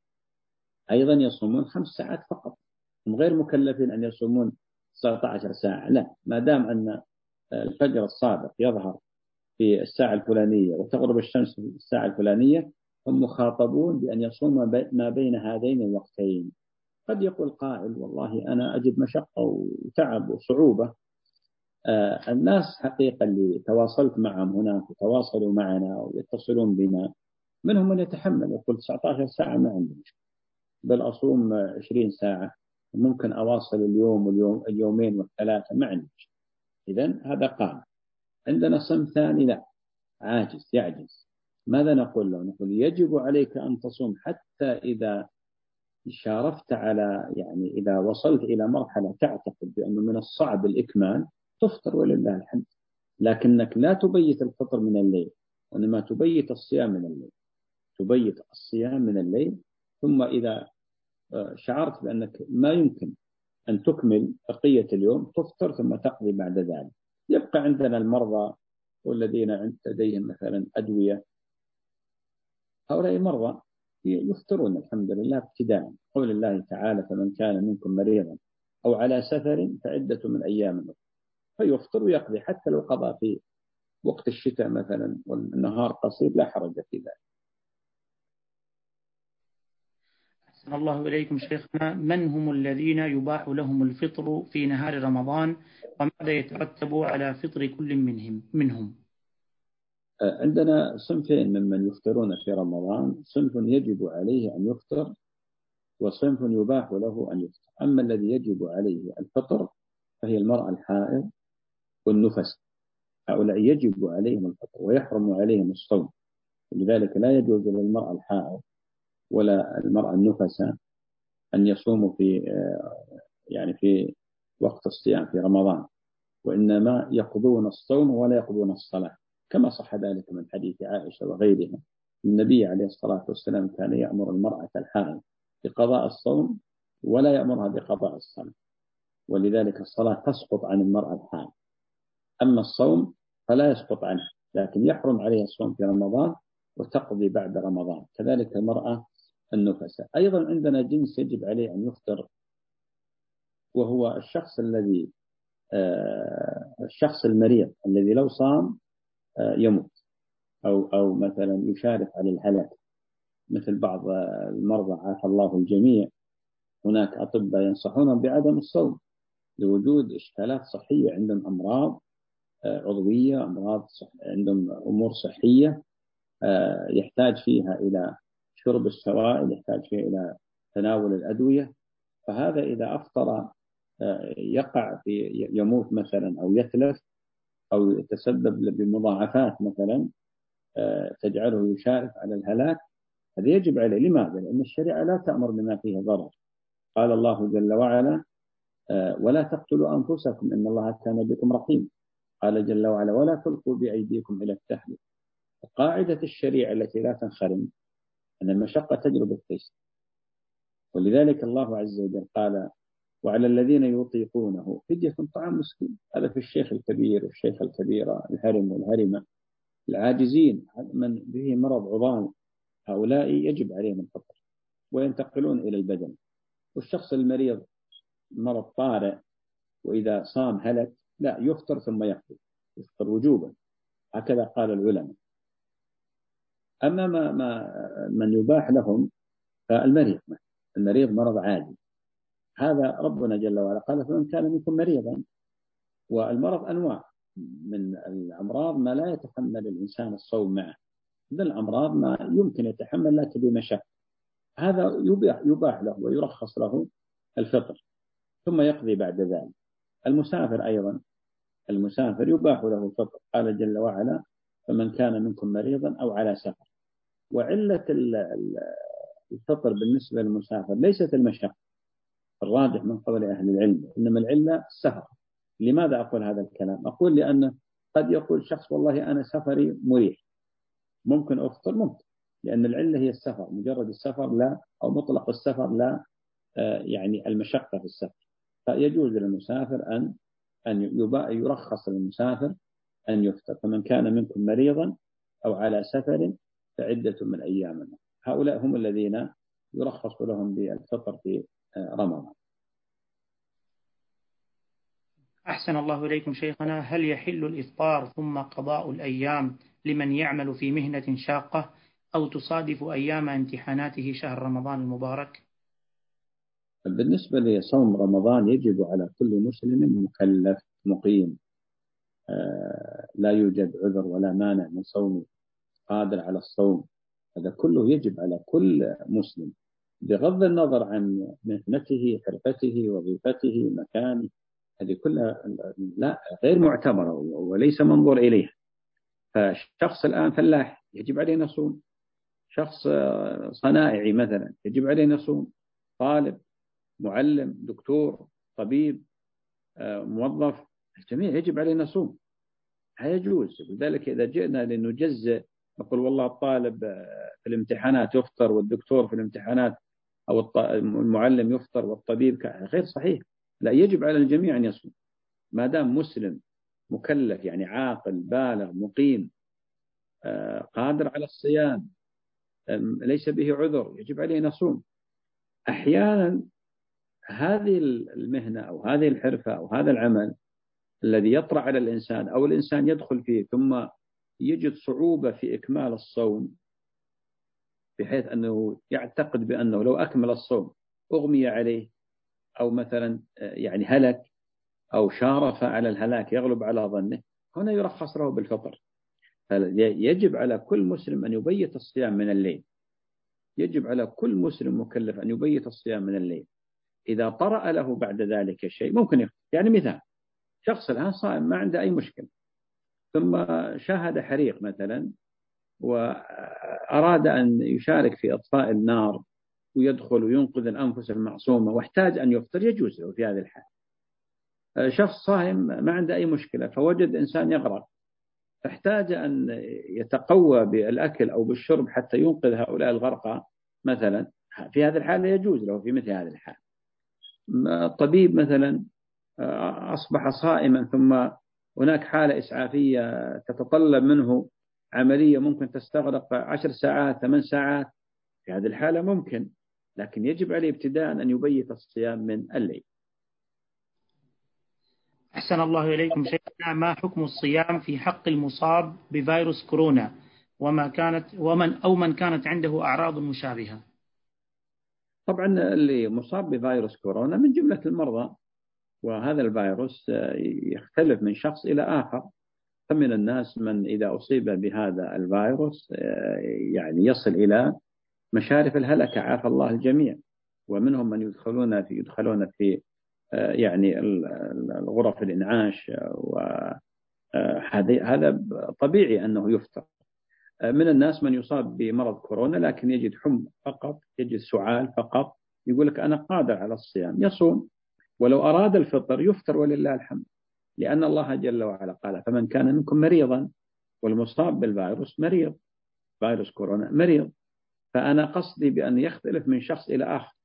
أيضا يصومون خمس ساعات فقط. هم غير مكلفين أن يصومون 19 ساعة. لا ما دام أن الفجر الصادق يظهر في الساعة الفلانية وتغرب الشمس في الساعة الفلانية هم مخاطبون بأن يصوموا ما بين هذين الوقتين. قد يقول قائل والله أنا أجد مشقة وتعب وصعوبة. آه الناس حقيقة اللي تواصلت معهم هناك وتواصلوا معنا ويتصلون بنا منهم من يتحمل. يقول 19 ساعة ما عندي مشكلة. بل أصوم 20 ساعة. ممكن أواصل اليوم واليوم اليومين والثلاثة ما عندي مشكلة. إذا هذا قام عندنا صنف ثاني لا. عاجز يعجز. ماذا نقول له؟ نقول يجب عليك أن تصوم حتى إذا شارفت على يعني إذا وصلت إلى مرحلة تعتقد بأنه من الصعب الإكمال تفطر ولله الحمد. لكنك لا تبيت الفطر من الليل وإنما تبيت الصيام من الليل. تبيت الصيام من الليل ثم إذا آه، شعرت بأنك ما يمكن أن تكمل بقية اليوم تفطر ثم تقضي بعد ذلك. يبقى عندنا المرضى والذين لديهم مثلا أدوية هؤلاء مرضى يفطرون الحمد لله ابتداء. قول الله تعالى فمن كان منكم مريضا أو على سفر فعدة من أيام فيفطر ويقضي حتى لو قضى في وقت الشتاء مثلا والنهار قصير لا حرج في ذلك. أحسن الله إليكم شيخنا. من هم الذين يباح لهم الفطر في نهار رمضان؟ وماذا يترتب على فطر كل منهم؟ منهم؟ عندنا صنفين ممن يفطرون في رمضان صنف يجب عليه أن يفطر وصنف يباح له أن يفطر. أما الذي يجب عليه الفطر فهي المرأة الحائض والنفس. هؤلاء يجب عليهم الفطر ويحرم عليهم الصوم. لذلك لا يجوز للمرأة الحائض ولا المرأة النفسة أن يصوموا في يعني في وقت الصيام في رمضان وإنما يقضون الصوم ولا يقضون الصلاة. كما صح ذلك من حديث عائشة وغيرها. النبي عليه الصلاة والسلام كان يأمر المرأة الحائض بقضاء الصوم ولا يأمرها بقضاء الصلاة ولذلك الصلاة تسقط عن المرأة الحائض. أما الصوم فلا يسقط عنه لكن يحرم عليها الصوم في رمضان وتقضي بعد رمضان. كذلك المرأة النفساء. أيضا عندنا جنس يجب عليه أن يفطر وهو الشخص الذي آه، الشخص المريض الذي لو صام يموت. أو أو مثلا يشارف على الهلاك مثل بعض المرضى عافى الله الجميع. هناك أطباء ينصحونهم بعدم الصوم. لوجود إشكالات صحية عندهم أمراض آه، عضوية أمراض صح... عندهم أمور صحية يحتاج فيها إلى شرب السوائل يحتاج فيها إلى تناول الأدوية. فهذا إذا أفطر آه، يقع في يموت مثلا أو يتلف أو يتسبب بمضاعفات مثلا آه، تجعله يشارف على الهلاك هذا يجب عليه. لماذا؟ لأن الشريعة لا تأمر بما فيه ضرر. قال الله جل وعلا آه، ولا تقتلوا أنفسكم إن الله كان بكم رحيم قال جل وعلا ولا تلقوا بأيديكم إلى التهلكة قاعدة الشريعة التي لا تنخرم أن المشقة تجلب التيسير ولذلك الله عز وجل قال وعلى الذين يطيقونه. فدية طعام مسكين. هذا في الشيخ الكبير والشيخ الكبيرة الهرم والهرمة العاجزين. من به مرض عضال هؤلاء يجب عليهم الفطر وينتقلون إلى البدن. والشخص المريض مرض طارئ وإذا صام هلك لا يفطر ثم يقضي يفطر وجوبا. هكذا قال العلماء. أما ما, ما من يباح لهم فالمريض المريض مرض عادي. هذا ربنا جل وعلا قال فمن كان منكم مريضا والمرض أنواع. من الأمراض ما لا يتحمل الإنسان الصوم معه من الأمراض ما يمكن يتحمل لكن بمشقة هذا يباح, يباح له ويرخص له الفطر ثم يقضي بعد ذلك. المسافر أيضا المسافر يباح له الفطر. قال جل وعلا فمن كان منكم مريضا أو على سفر. وعلة الفطر بالنسبة للمسافر ليست المشقة. الراجح من قول أهل العلم إنما العلة السفر لماذا أقول هذا الكلام؟ أقول لأن قد يقول شخص والله أنا سفري مريح. ممكن أفطر ممكن لأن العلة هي السفر. مجرد السفر لا أو مطلق السفر لا آه، يعني المشقة في السفر. فيجوز للمسافر أن أن يرخص للمسافر أن يفطر. فمن كان منكم مريضا أو على سفر فعدة من أيام هؤلاء هم الذين يرخص لهم بالفطر في رمضان. أحسن الله إليكم شيخنا. هل يحل الإفطار ثم قضاء الأيام لمن يعمل في مهنة شاقة أو تصادف أيام امتحاناته شهر رمضان المبارك؟ بالنسبة لصوم رمضان يجب على كل مسلم مكلف مقيم. آه، لا يوجد عذر ولا مانع من صومه قادر على الصوم. هذا كله يجب على كل مسلم. بغض النظر عن مهنته حرفته وظيفته مكانه هذه كلها لا غير معتبرة وليس منظور إليها. فشخص الآن فلاح يجب عليه أن يصوم شخص صنائعي مثلا يجب عليه أن يصوم طالب معلم دكتور طبيب موظف الجميع يجب عليه أن يصوم يجوز. لذلك إذا جئنا لنجزئ نقول والله الطالب في الامتحانات يفطر والدكتور في الامتحانات أو المعلم يفطر والطبيب غير صحيح. لا يجب على الجميع أن يصوم. ما دام مسلم مكلف يعني عاقل بالغ مقيم آه، قادر على الصيام ليس به عذر يجب عليه أن يصوم. أحيانا هذه المهنة أو هذه الحرفة أو هذا العمل الذي يطرأ على الإنسان أو الإنسان يدخل فيه ثم يجد صعوبة في إكمال الصوم بحيث أنه يعتقد بأنه لو أكمل الصوم أغمي عليه أو مثلا يعني هلك أو شارف على الهلاك يغلب على ظنه هنا يرخص له بالفطر. يجب على كل مسلم أن يبيت الصيام من الليل. يجب على كل مسلم مكلف أن يبيت الصيام من الليل. إذا طرأ له بعد ذلك شيء ممكن يخطئ يعني مثال شخص الآن صائم ما عنده أي مشكلة. ثم شاهد حريق مثلا وأراد أن يشارك في إطفاء النار ويدخل وينقذ الأنفس المعصومة واحتاج أن يفطر يجوز له في هذه الحال. شخص صائم ما عنده أي مشكلة فوجد إنسان يغرق فاحتاج أن يتقوى بالأكل أو بالشرب حتى ينقذ هؤلاء الغرقى مثلا. في هذه الحالة يجوز له في مثل هذه الحال. طبيب مثلا أصبح صائما ثم هناك حالة إسعافية تتطلب منه عملية ممكن تستغرق عشر ساعات ثمان ساعات. في هذه الحالة ممكن لكن يجب عليه ابتداء أن يبيت الصيام من الليل. أحسن الله إليكم شيخنا. ما حكم الصيام في حق المصاب بفيروس كورونا؟ وما كانت ومن أو من كانت عنده أعراض مشابهة؟ طبعا اللي مصاب بفيروس كورونا من جملة المرضى وهذا الفيروس يختلف من شخص إلى آخر. فمن الناس من إذا أصيب بهذا الفيروس يعني يصل إلى مشارف الهلكة. عافى الله الجميع. ومنهم من يدخلون في يدخلون في يعني الغرف الإنعاش وهذا طبيعي أنه يفتر. من الناس من يصاب بمرض كورونا لكن يجد حم فقط يجد سعال فقط يقول لك أنا قادر على الصيام يصوم. ولو أراد الفطر يفطر ولله الحمد. لأن الله جل وعلا قال فمن كان منكم مريضا والمصاب بالفيروس مريض فيروس كورونا مريض. فأنا قصدي بأن يختلف من شخص إلى آخر.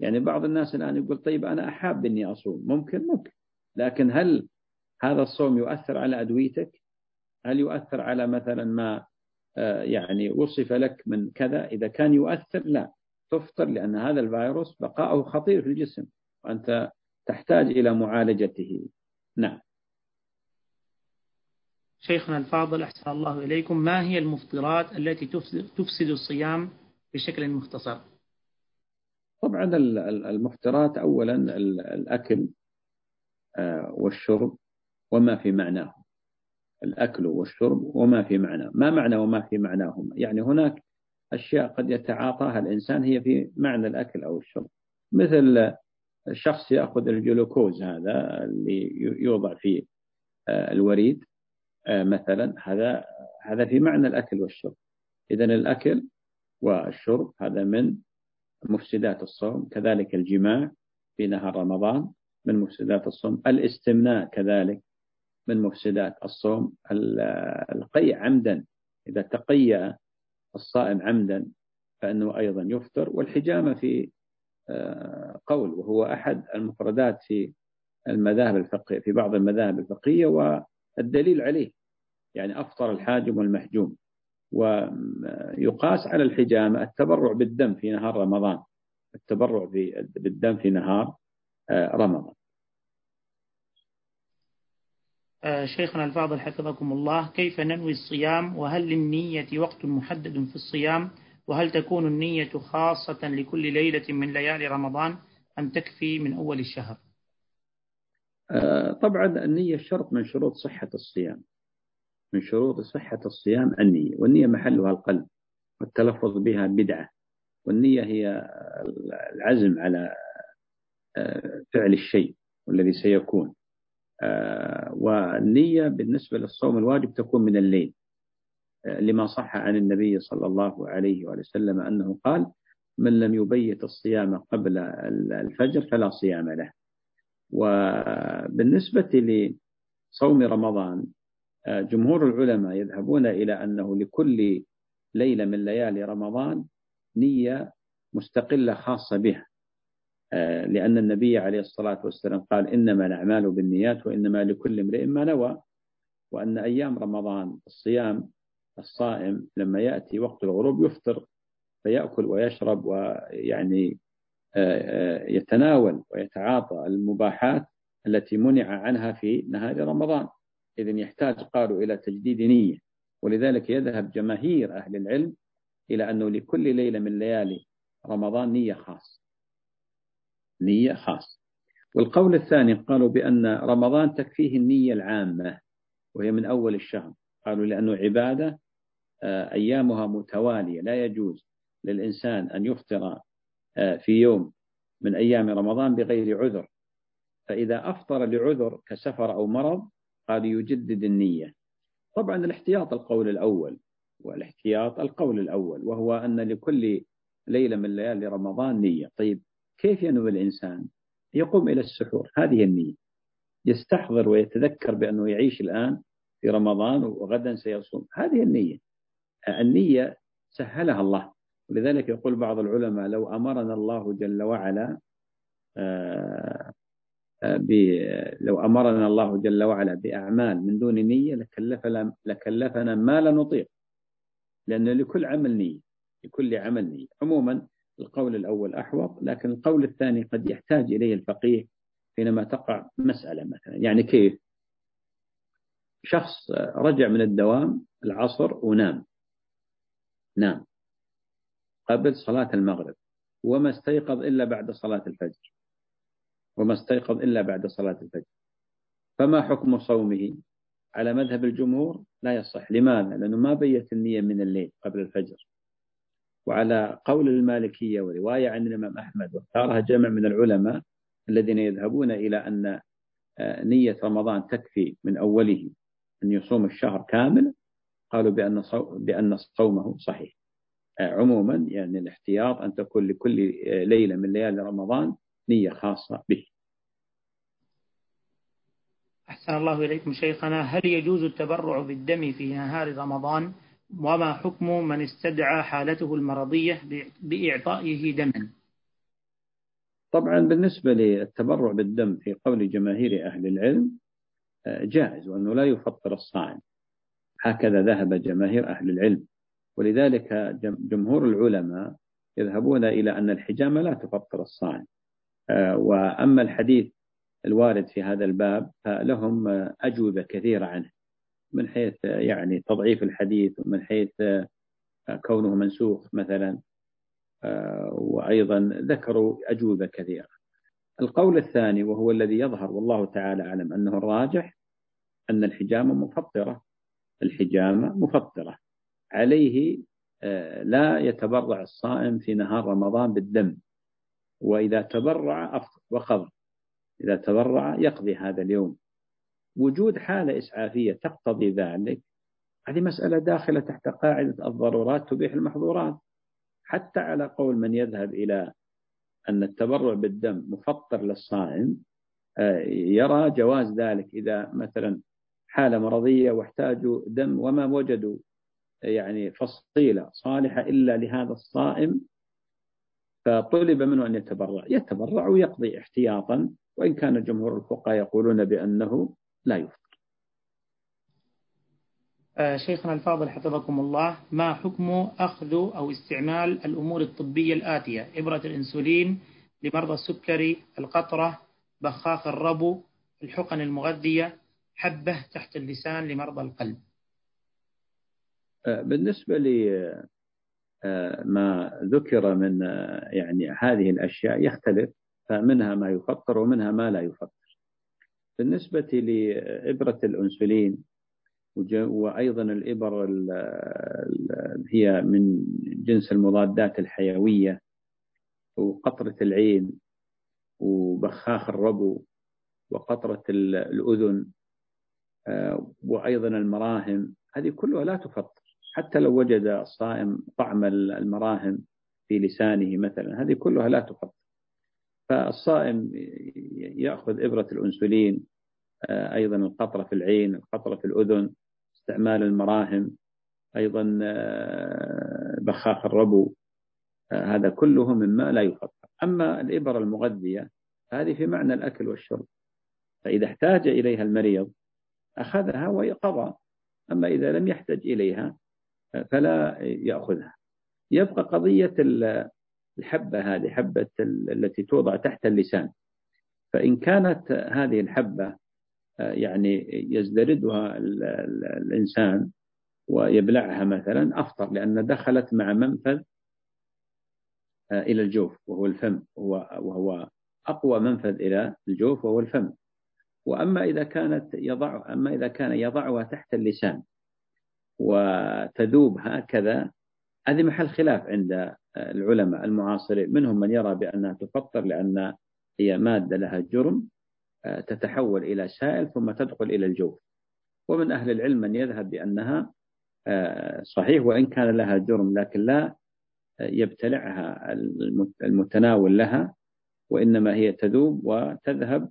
يعني بعض الناس الآن يقول طيب أنا أحاب أني أصوم. ممكن ممكن. لكن هل هذا الصوم يؤثر على أدويتك؟ هل يؤثر على مثلا ما آه، يعني وصف لك من كذا؟ إذا كان يؤثر لا. تفطر لأن هذا الفيروس بقاؤه خطير في الجسم وأنت تحتاج إلى معالجته. نعم. شيخنا الفاضل أحسن الله إليكم. ما هي المفطرات التي تفسد الصيام بشكل مختصر؟ طبعا المفطرات أولا الأكل آه، والشرب وما في معناه. الأكل والشرب وما في معناه. ما معنى وما في معناهما يعني هناك أشياء قد يتعاطاها الإنسان هي في معنى الأكل أو الشرب. مثل الشخص يأخذ الجلوكوز هذا اللي يوضع في آه، الوريد. مثلا هذا هذا في معنى الأكل والشرب. إذا الأكل والشرب هذا من مفسدات الصوم كذلك الجماع في نهار رمضان من مفسدات الصوم. الاستمناء كذلك من مفسدات الصوم. القيء عمدا إذا تقيأ الصائم عمدا فإنه أيضا يفطر. والحجامة في آه، قول وهو أحد المفردات في المذاهب الفقهية في بعض المذاهب الفقهية والدليل عليه يعني أفطر الحاجم والمحجوم ويقاس على الحجامة التبرع بالدم في نهار رمضان التبرع بالدم في نهار آه، رمضان. آه، شيخنا الفاضل حفظكم الله كيف ننوي الصيام؟ وهل للنية وقت محدد في الصيام؟ وهل تكون النية خاصة لكل ليلة من ليالي رمضان أم تكفي من أول الشهر؟ طبعا النية شرط من شروط صحة الصيام من شروط صحة الصيام النية والنية محلها القلب والتلفظ بها بدعة والنية هي العزم على آه، فعل الشيء والذي سيكون. آه، والنية بالنسبة للصوم الواجب تكون من الليل آه، لما صح عن النبي صلى الله عليه وسلم أنه قال من لم يبيت الصيام قبل الفجر فلا صيام له. وبالنسبة لصوم رمضان جمهور العلماء يذهبون إلى أنه لكل ليلة من ليالي رمضان نية مستقلة خاصة بها. لأن النبي عليه الصلاة والسلام قال إنما الأعمال بالنيات وإنما لكل امرئ ما نوى وأن أيام رمضان الصيام الصائم لما يأتي وقت الغروب يفطر فيأكل ويشرب ويعني يتناول ويتعاطى المباحات التي منع عنها في نهار رمضان. إذن يحتاج قالوا إلى تجديد نية ولذلك يذهب جماهير أهل العلم إلى أنه لكل ليلة من ليالي رمضان نية خاصة. نية خاصة. والقول الثاني قالوا بأن رمضان تكفيه النية العامة وهي من أول الشهر. قالوا لأنه عبادة آه، أيامها متوالية لا يجوز للإنسان أن يفطر آه، في يوم من أيام رمضان بغير عذر. فإذا أفطر لعذر كسفر أو مرض قال يجدد النية. طبعا الاحتياط القول الأول والاحتياط القول الأول وهو أن لكل ليلة من ليالي رمضان نية. طيب كيف ينوي الإنسان؟ يقوم إلى السحور هذه النية. يستحضر ويتذكر بأنه يعيش الآن في رمضان وغدا سيصوم هذه النية. النية سهلها الله. ولذلك يقول بعض العلماء لو أمرنا الله جل وعلا آه، آه، لو أمرنا الله جل وعلا بأعمال من دون نية لكلفنا, لكلفنا ما لا نطيق. لأن لكل عمل نية لكل عمل نية. عموما القول الأول أحوط لكن القول الثاني قد يحتاج إليه الفقيه حينما تقع مسألة مثلا. يعني كيف؟ شخص رجع من الدوام العصر ونام. نام. قبل صلاة المغرب وما استيقظ إلا بعد صلاة الفجر. وما استيقظ إلا بعد صلاة الفجر. فما حكم صومه؟ على مذهب الجمهور لا يصح. لماذا؟ لأنه ما بيت النية من الليل قبل الفجر. وعلى قول المالكية ورواية عن الإمام أحمد واختارها جمع من العلماء الذين يذهبون إلى أن آه، نية رمضان تكفي من أوله أن يصوم الشهر كامل قالوا بأن بأن صومه صحيح. عموما يعني الاحتياط أن تكون لكل ليلة من ليالي رمضان نية خاصة به أحسن الله إليكم شيخنا. هل يجوز التبرع بالدم في نهار رمضان؟ وما حكم من استدعى حالته المرضية بإعطائه دما؟ طبعا بالنسبة للتبرع بالدم في قول جماهير أهل العلم آه، جائز وأنه لا يفطر الصائم. هكذا ذهب جماهير أهل العلم. ولذلك جمهور العلماء يذهبون إلى أن الحجامة لا تفطر الصائم آه، وأما الحديث الوارد في هذا الباب فلهم أجوبة كثيرة عنه من حيث يعني تضعيف الحديث ومن حيث كونه منسوخ مثلا. وأيضا ذكروا أجوبة كثيرة. القول الثاني وهو الذي يظهر والله تعالى أعلم أنه الراجح أن الحجامة مفطرة. الحجامة مفطرة. عليه لا يتبرع الصائم في نهار رمضان بالدم. وإذا تبرع وقضى إذا تبرع يقضي هذا اليوم. وجود حالة إسعافية تقتضي ذلك هذه مسألة داخلة تحت قاعدة الضرورات تبيح المحظورات. حتى على قول من يذهب إلى أن التبرع بالدم مفطر للصائم آه، يرى جواز ذلك إذا مثلا حالة مرضية واحتاجوا دم وما وجدوا. يعني فصيلة صالحة إلا لهذا الصائم فطلب منه أن يتبرع. يتبرع ويقضي احتياطا وإن كان جمهور الفقهاء يقولون بأنه لا يفطر آه، شيخنا الفاضل حفظكم الله. ما حكم أخذ أو استعمال الأمور الطبية الآتية؟ إبرة الإنسولين لمرضى السكري القطرة بخاخ الربو الحقن المغذية حبة تحت اللسان لمرضى القلب. بالنسبة لما آه، ذكر من يعني هذه الأشياء يختلف فمنها ما يفطر ومنها ما لا يفطر. بالنسبة لإبرة الأنسولين وأيضا الإبر هي من جنس المضادات الحيوية وقطرة العين وبخاخ الربو وقطرة الأذن آه، وأيضا المراهم هذه كلها لا تفطر. حتى لو وجد الصائم طعم المراهم في لسانه مثلا هذه كلها لا تفطر فالصائم يأخذ إبرة الأنسولين آه، أيضا القطرة في العين القطرة في الأذن استعمال المراهم أيضا آه، بخاخ الربو آه، هذا كله مما لا يفطر أما الإبر المغذية هذه في معنى الأكل والشرب. فإذا احتاج إليها المريض أخذها وقضى. أما إذا لم يحتج إليها فلا يأخذها. يبقى قضية الحبة هذه حبة التي توضع تحت اللسان. فإن كانت هذه الحبة يعني يزدردها الإنسان ويبلعها مثلا أفطر لأن دخلت مع منفذ إلى الجوف وهو الفم وهو أقوى منفذ إلى الجوف وهو الفم. وأما إذا كانت يضع أما إذا كان يضعها تحت اللسان وتذوب هكذا هذه محل خلاف عند العلماء المعاصرين. منهم من يرى بأنها تفطر لأن هي مادة لها جرم تتحول إلى سائل ثم تدخل إلى الجوف. ومن أهل العلم من يذهب بأنها صحيح وإن كان لها جرم لكن لا يبتلعها المتناول لها وإنما هي تذوب وتذهب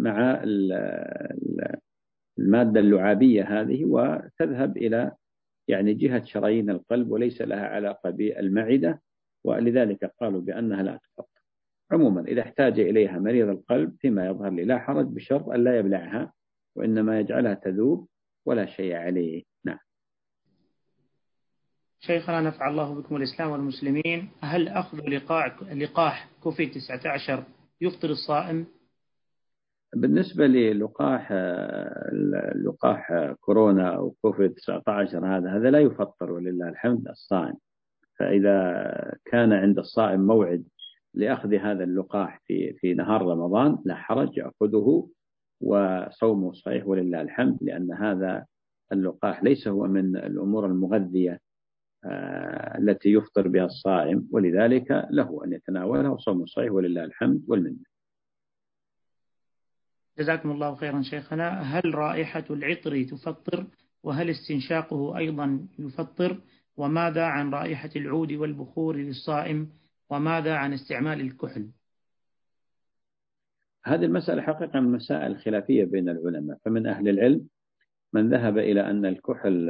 مع المادة اللعابية هذه وتذهب إلى يعني جهة شرايين القلب وليس لها علاقة بالمعدة ولذلك قالوا بأنها لا تفطر عموما إذا احتاج إليها مريض القلب فيما يظهر لي لا حرج بشرط أن لا يبلعها وإنما يجعلها تذوب ولا شيء عليه. نعم. شيخنا نفع الله بكم الإسلام والمسلمين. هل أخذ لقاح كوفيد 19 يفطر الصائم؟ بالنسبة للقاح لقاح كورونا أو كوفيد 19 هذا هذا لا يفطر ولله الحمد الصائم. فإذا كان عند الصائم موعد لأخذ هذا اللقاح في في نهار رمضان لا حرج يأخذه وصومه صحيح ولله الحمد لأن هذا اللقاح ليس هو من الأمور المغذية آه، التي يفطر بها الصائم ولذلك له أن يتناولها وصومه صحيح ولله الحمد والمنة. جزاكم الله خيرا شيخنا. هل رائحة العطر تفطر؟ وهل استنشاقه أيضا يفطر؟ وماذا عن رائحة العود والبخور للصائم؟ وماذا عن استعمال الكحل؟ هذه المسألة حقيقة من الخلافية بين العلماء. فمن أهل العلم من ذهب إلى أن الكحل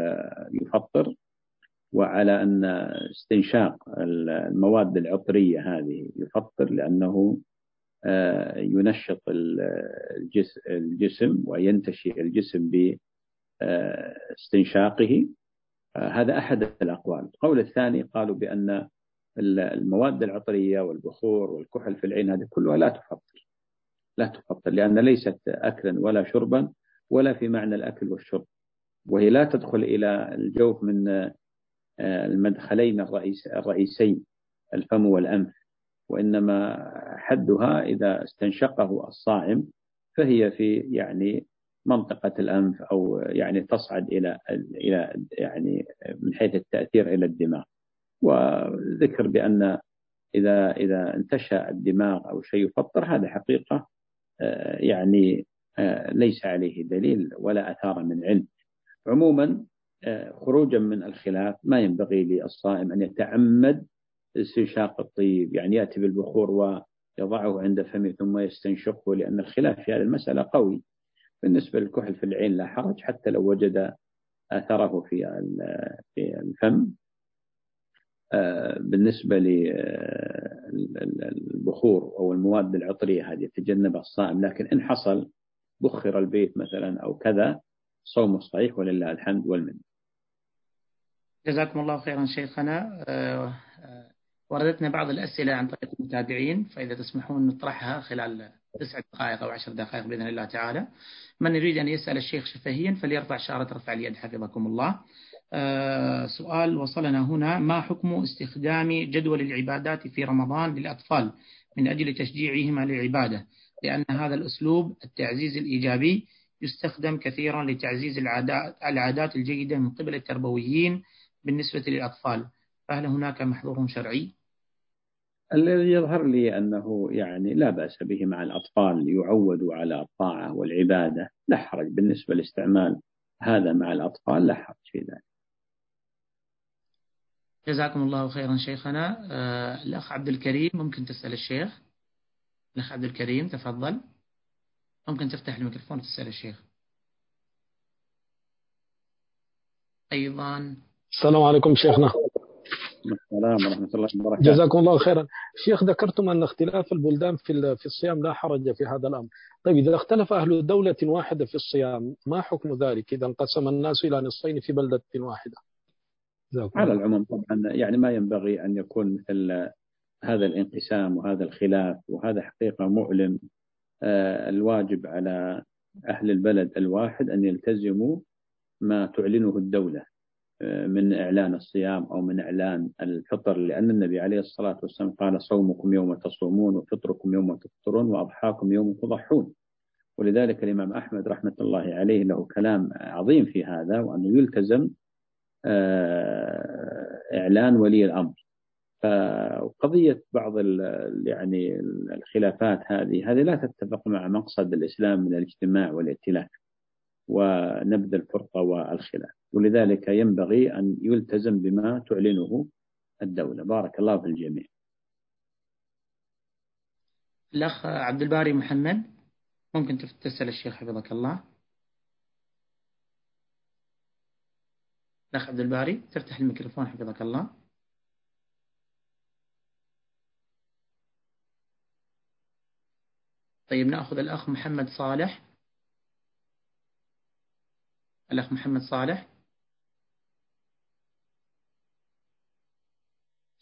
يفطر وعلى أن استنشاق المواد العطرية هذه يفطر لأنه ينشط الجسم وينتشي الجسم باستنشاقه آه، هذا أحد الأقوال. القول الثاني قالوا بأن المواد العطرية والبخور والكحل في العين هذه كلها لا تفطر لا تفطر لأن ليست أكلا ولا شربا ولا في معنى الأكل والشرب. وهي لا تدخل إلى الجوف من آه، المدخلين الرئيس الرئيسين الفم والأنف. وإنما حدها إذا استنشقه الصائم فهي في يعني منطقة الأنف أو يعني تصعد إلى إلى يعني من حيث التأثير إلى الدماغ. وذكر بأن إذا إذا انتشى الدماغ أو شيء يفطر هذا حقيقة آه، يعني آه، ليس عليه دليل ولا أثار من علم. عموما آه، خروجا من الخلاف ما ينبغي للصائم أن يتعمد استنشاق الطيب يعني يأتي بالبخور ويضعه عند فمه ثم يستنشقه لأن الخلاف في هذه المسألة قوي. بالنسبة للكحل في العين لا حرج حتى لو وجد أثره في في الفم. آه، بالنسبة للبخور أو المواد العطرية هذه يتجنبها الصائم لكن إن حصل بخر البيت مثلا أو كذا صوم صحيح ولله الحمد والمن جزاكم الله خيرا شيخنا. آه، آه، وردتنا بعض الأسئلة عن طريق المتابعين فإذا تسمحون نطرحها خلال تسع دقائق أو عشر دقائق بإذن الله تعالى. من يريد أن يسأل الشيخ شفهيا فليرفع شارة رفع اليد حفظكم الله. آه سؤال وصلنا هنا. ما حكم استخدام جدول العبادات في رمضان للأطفال من أجل تشجيعهم على العبادة لأن هذا الأسلوب التعزيز الإيجابي يستخدم كثيرا لتعزيز العادات الجيدة من قبل التربويين بالنسبة للأطفال. فهل هناك محظور شرعي؟ الذي يظهر لي أنه يعني لا بأس به مع الأطفال يعودوا على الطاعة والعبادة لا حرج. بالنسبة لاستعمال هذا مع الأطفال لا حرج في ذلك. جزاكم الله خيرا شيخنا. آه الأخ عبد الكريم ممكن تسأل الشيخ؟ الأخ عبد الكريم تفضل. ممكن تفتح الميكروفون وتسأل الشيخ. أيضا. السلام عليكم شيخنا. السلام ورحمة الله وبركاته. جزاكم الله خيرا. شيخ ذكرتم أن اختلاف البلدان في في الصيام لا حرج في هذا الأمر. طيب إذا اختلف أهل دولة واحدة في الصيام ما حكم ذلك؟ إذا انقسم الناس إلى نصفين في بلدة واحدة. على العموم طبعا يعني ما ينبغي أن يكون مثل هذا الانقسام وهذا الخلاف وهذا حقيقة مؤلم آه، الواجب على أهل البلد الواحد أن يلتزموا ما تعلنه الدولة. آه، من إعلان الصيام أو من إعلان الفطر لأن النبي عليه الصلاة والسلام قال صومكم يوم تصومون وفطركم يوم تفطرون وأضحاكم يوم تضحون. ولذلك الإمام أحمد رحمة الله عليه له كلام عظيم في هذا وأنه يلتزم آه، إعلان ولي الأمر. فقضية بعض يعني الخلافات هذه هذه لا تتفق مع مقصد الإسلام من الاجتماع والائتلاف ونبذ الفرقة والخلاف. ولذلك ينبغي أن يلتزم بما تعلنه الدولة. بارك الله في الجميع. الأخ عبد الباري محمد ممكن تسأل الشيخ حفظك الله؟ الأخ عبد الباري تفتح الميكروفون حفظك الله؟ طيب نأخذ الأخ محمد صالح. الأخ محمد صالح.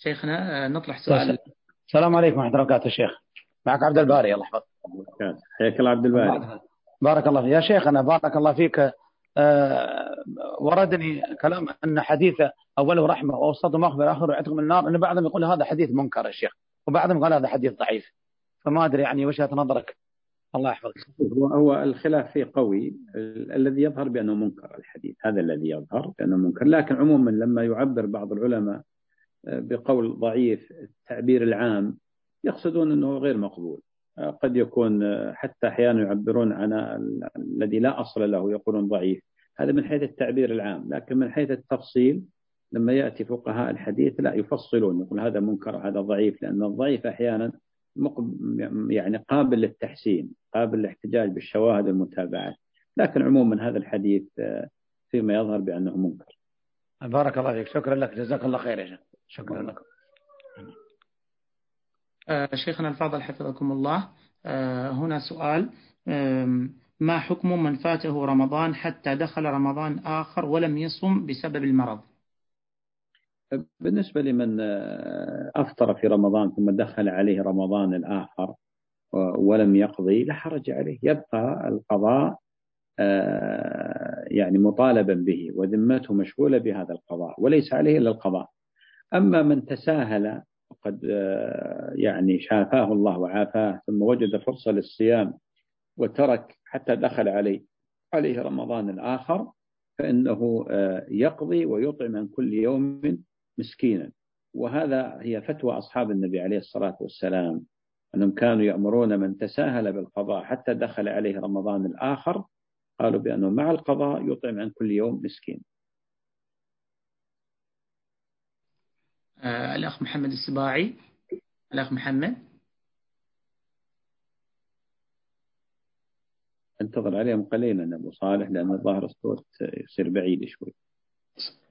شيخنا آه، نطرح سؤال. السلام عليكم ورحمة الله وبركاته شيخ. معك عبد الباري الله يحفظك. حياك الله عبد الباري. بارك الله فيك. يا شيخنا بارك الله فيك. آه وردني كلام أن حديث اوله رحمة واوسطه مغفرة اخره عتق من النار أن بعضهم يقول هذا حديث منكر يا شيخ وبعضهم قال هذا حديث ضعيف. فما أدري يعني وجهة نظرك. الله يحفظك. هو هو الخلاف فيه قوي. الذي يظهر بأنه منكر الحديث. هذا الذي يظهر بأنه منكر. لكن عموما لما يعبر بعض العلماء بقول ضعيف التعبير العام يقصدون إنه غير مقبول. قد يكون حتى أحيانا يعبرون عن الذي لا أصل له يقولون ضعيف. هذا من حيث التعبير العام. لكن من حيث التفصيل لما يأتي فقهاء الحديث لا يفصلون. يقول هذا منكر هذا ضعيف. لأن الضعيف أحيانا يعني قابل للتحسين قابل للاحتجاج بالشواهد والمتابعات. لكن عموما هذا الحديث فيما يظهر بأنه منكر. بارك الله فيك. شكرا لك. جزاك الله خير يا شيخ. شكرا لكم آه شيخنا الفاضل حفظكم الله. آه هنا سؤال. ما حكم من فاته رمضان حتى دخل رمضان آخر ولم يصم بسبب المرض؟ بالنسبة لمن آه، أفطر في رمضان ثم دخل عليه رمضان الآخر ولم يقضي لا حرج عليه. يبقى القضاء يعني مطالبا به وذمته مشغولة بهذا القضاء وليس عليه إلا القضاء. أما من تساهل وقد آه، يعني شافاه الله وعافاه ثم وجد فرصة للصيام وترك حتى دخل عليه عليه رمضان الآخر فإنه يقضي ويطعم عن كل يوم مسكينا. وهذا هي فتوى أصحاب النبي عليه الصلاة والسلام أنهم كانوا يأمرون من تساهل بالقضاء حتى دخل عليه رمضان الآخر قالوا بأنه مع القضاء يطعم عن كل يوم مسكين. الأخ محمد السباعي. الأخ محمد. انتظر عليهم قليلا أبو صالح لأن الظاهر الصوت يصير بعيد شوي.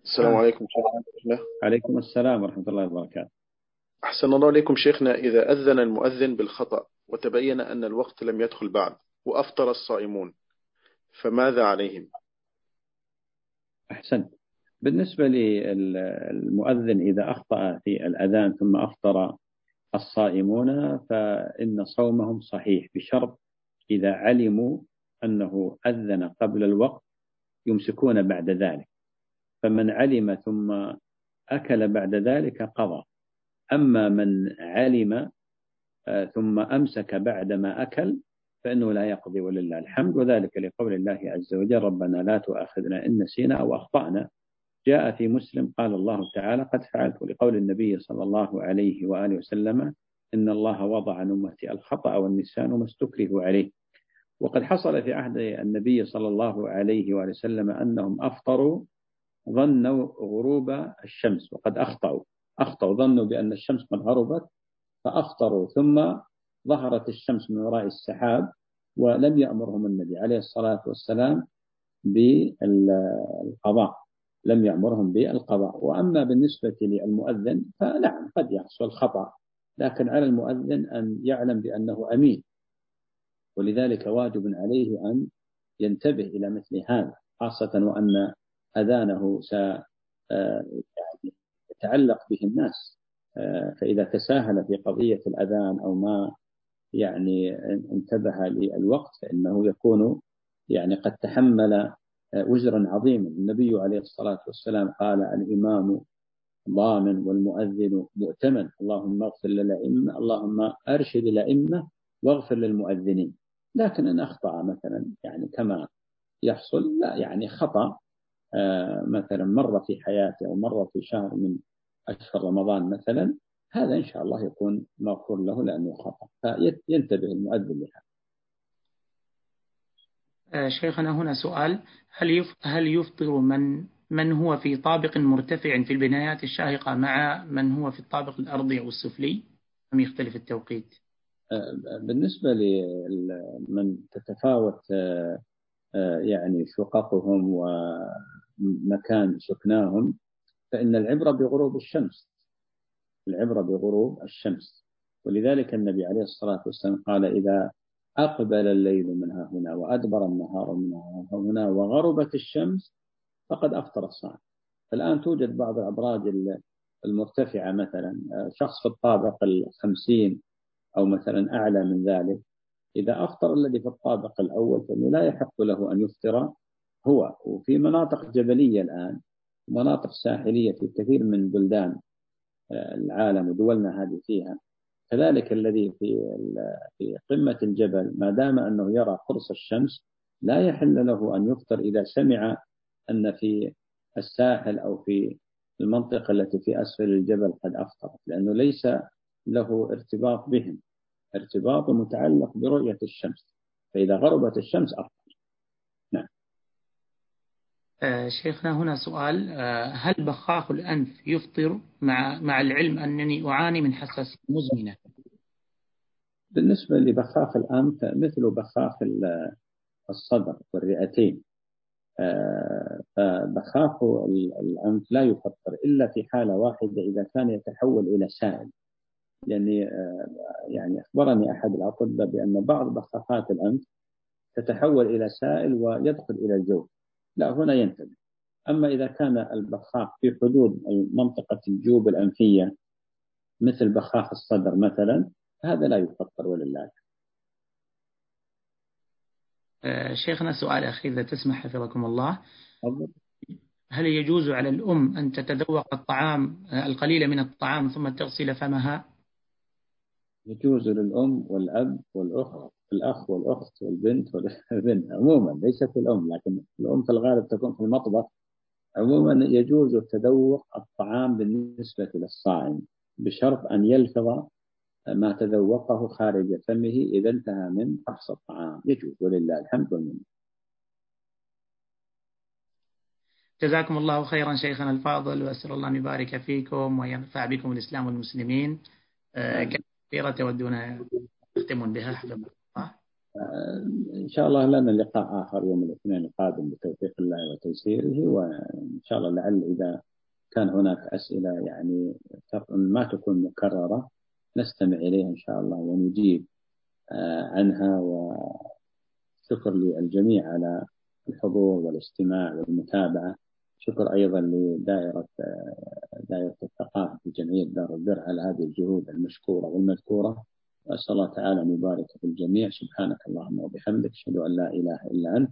السلام عليكم شيخنا عليكم السلام ورحمة الله وبركاته. أحسن الله عليكم شيخنا إذا أذن المؤذن بالخطأ وتبين أن الوقت لم يدخل بعد وأفطر الصائمون فماذا عليهم؟ أحسن بالنسبة للمؤذن إذا أخطأ في الأذان ثم أفطر الصائمون فإن صومهم صحيح بشرط إذا علموا أنه أذن قبل الوقت يمسكون بعد ذلك. فمن علم ثم أكل بعد ذلك قضى. أما من علم آه، ثم أمسك بعدما أكل فإنه لا يقضي ولله الحمد وذلك لقول الله عز وجل ربنا لا تؤاخذنا إن نسينا أو أخطأنا. جاء في مسلم قال الله تعالى قد فعلت لقول النبي صلى الله عليه وآله وسلم إن الله وضع أمتي الخطأ والنسيان وما استكرهوا عليه. وقد حصل في عهد النبي صلى الله عليه وآله وسلم أنهم أفطروا ظنوا غروب الشمس وقد أخطأوا. أخطأوا ظنوا بأن الشمس قد غربت فأفطروا ثم ظهرت الشمس من وراء السحاب ولم يأمرهم النبي عليه الصلاة والسلام بالقضاء. لم يأمرهم بالقضاء. وأما بالنسبة للمؤذن فنعم قد يحصل خطأ. لكن على المؤذن أن يعلم بأنه أمين. ولذلك واجب عليه أن ينتبه إلى مثل هذا خاصة وأن أذانه س آه، يعني يتعلق به الناس. آه، فإذا تساهل في قضية الأذان أو ما يعني انتبه للوقت فإنه يكون يعني قد تحمل وزرا عظيما. النبي عليه الصلاة والسلام قال الإمام ضامن والمؤذن مؤتمن. اللهم اغفر للأئمة اللهم أرشد الأئمة واغفر للمؤذنين. لكن إن أخطأ مثلا يعني كما يحصل لا يعني خطأ. آه، مثلا مرة في حياته أو مرة في شهر من أشهر رمضان مثلا هذا إن شاء الله يكون مغفور له لأنه خطأ. فينتبه المؤذن لهذا. شيخنا هنا سؤال. هل هل يفطر من من هو في طابق مرتفع في البنايات الشاهقة مع من هو في الطابق الأرضي أو السفلي؟ أم يختلف التوقيت؟ آه، بالنسبة لمن تتفاوت يعني شققهم ومكان سكناهم فإن العبرة بغروب الشمس العبرة بغروب الشمس. ولذلك النبي عليه الصلاة والسلام قال إذا أقبل الليل من ها هنا وأدبر النهار من ها هنا وغربت الشمس فقد أفطر الصائم. الآن توجد بعض الأبراج المرتفعة مثلا شخص في الطابق الخمسين أو مثلا أعلى من ذلك. إذا أفطر الذي في الطابق الأول فإنه لا يحق له أن يفطر هو. وفي مناطق جبلية الآن مناطق ساحلية في كثير من بلدان آه، العالم ودولنا هذه فيها كذلك الذي في في قمة الجبل ما دام أنه يرى قرص الشمس لا يحل له أن يفطر إذا سمع أن في الساحل أو في المنطقة التي في أسفل الجبل قد أفطر لأنه ليس له ارتباط بهم ارتباط متعلق برؤية الشمس. فإذا غربت الشمس أفطر آه، شيخنا هنا سؤال آه، هل بخاخ الأنف يفطر مع مع العلم أنني أعاني من حساسية مزمنة؟ بالنسبة لبخاخ الأنف مثل بخاخ الصدر والرئتين آه، فبخاخ الأنف لا يفطر إلا في حالة واحدة إذا كان يتحول إلى سائل يعني يعني أخبرني أحد الأطباء بأن بعض بخاخات الأنف تتحول إلى سائل ويدخل إلى الجوف لا هنا ينتبه. أما إذا كان البخاخ في حدود منطقة الجوب الأنفية مثل بخاخ الصدر مثلا هذا لا يفطر ولله. آه، شيخنا سؤال أخير إذا تسمح حفظكم الله. هل يجوز على الأم أن تتذوق الطعام آه، القليل من الطعام ثم تغسل فمها؟ يجوز للأم والأب والأخت الأخ والأخت والبنت والبنت عموما ليست الأم لكن الأم في الغالب تكون في المطبخ. عموما يجوز تذوق الطعام بالنسبة للصائم بشرط أن يلفظ ما تذوقه خارج فمه إذا انتهى من فحص الطعام. يجوز ولله الحمد والمنة. جزاكم الله خيرا شيخنا الفاضل وأسأل الله أن يبارك فيكم وينفع بكم الإسلام والمسلمين. آه، كثيرة تودون تختمون بها حفظكم إن شاء الله لنا لقاء آخر يوم الاثنين القادم بتوفيق الله وتيسيره وإن شاء الله لعل إذا كان هناك أسئلة يعني ما تكون مكررة نستمع إليها إن شاء الله ونجيب آه، عنها وشكر للجميع على الحضور والاستماع والمتابعة. شكر أيضا لدائرة دائرة الثقافة في جمعية دار البر على هذه الجهود المشكورة والمذكورة. وأسأل الله تعالى أن يبارك في الجميع. سبحانك اللهم وبحمدك. أشهد أن لا إله إلا أنت.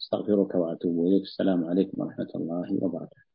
أستغفرك وأتوب إليك. السلام عليكم ورحمة الله وبركاته.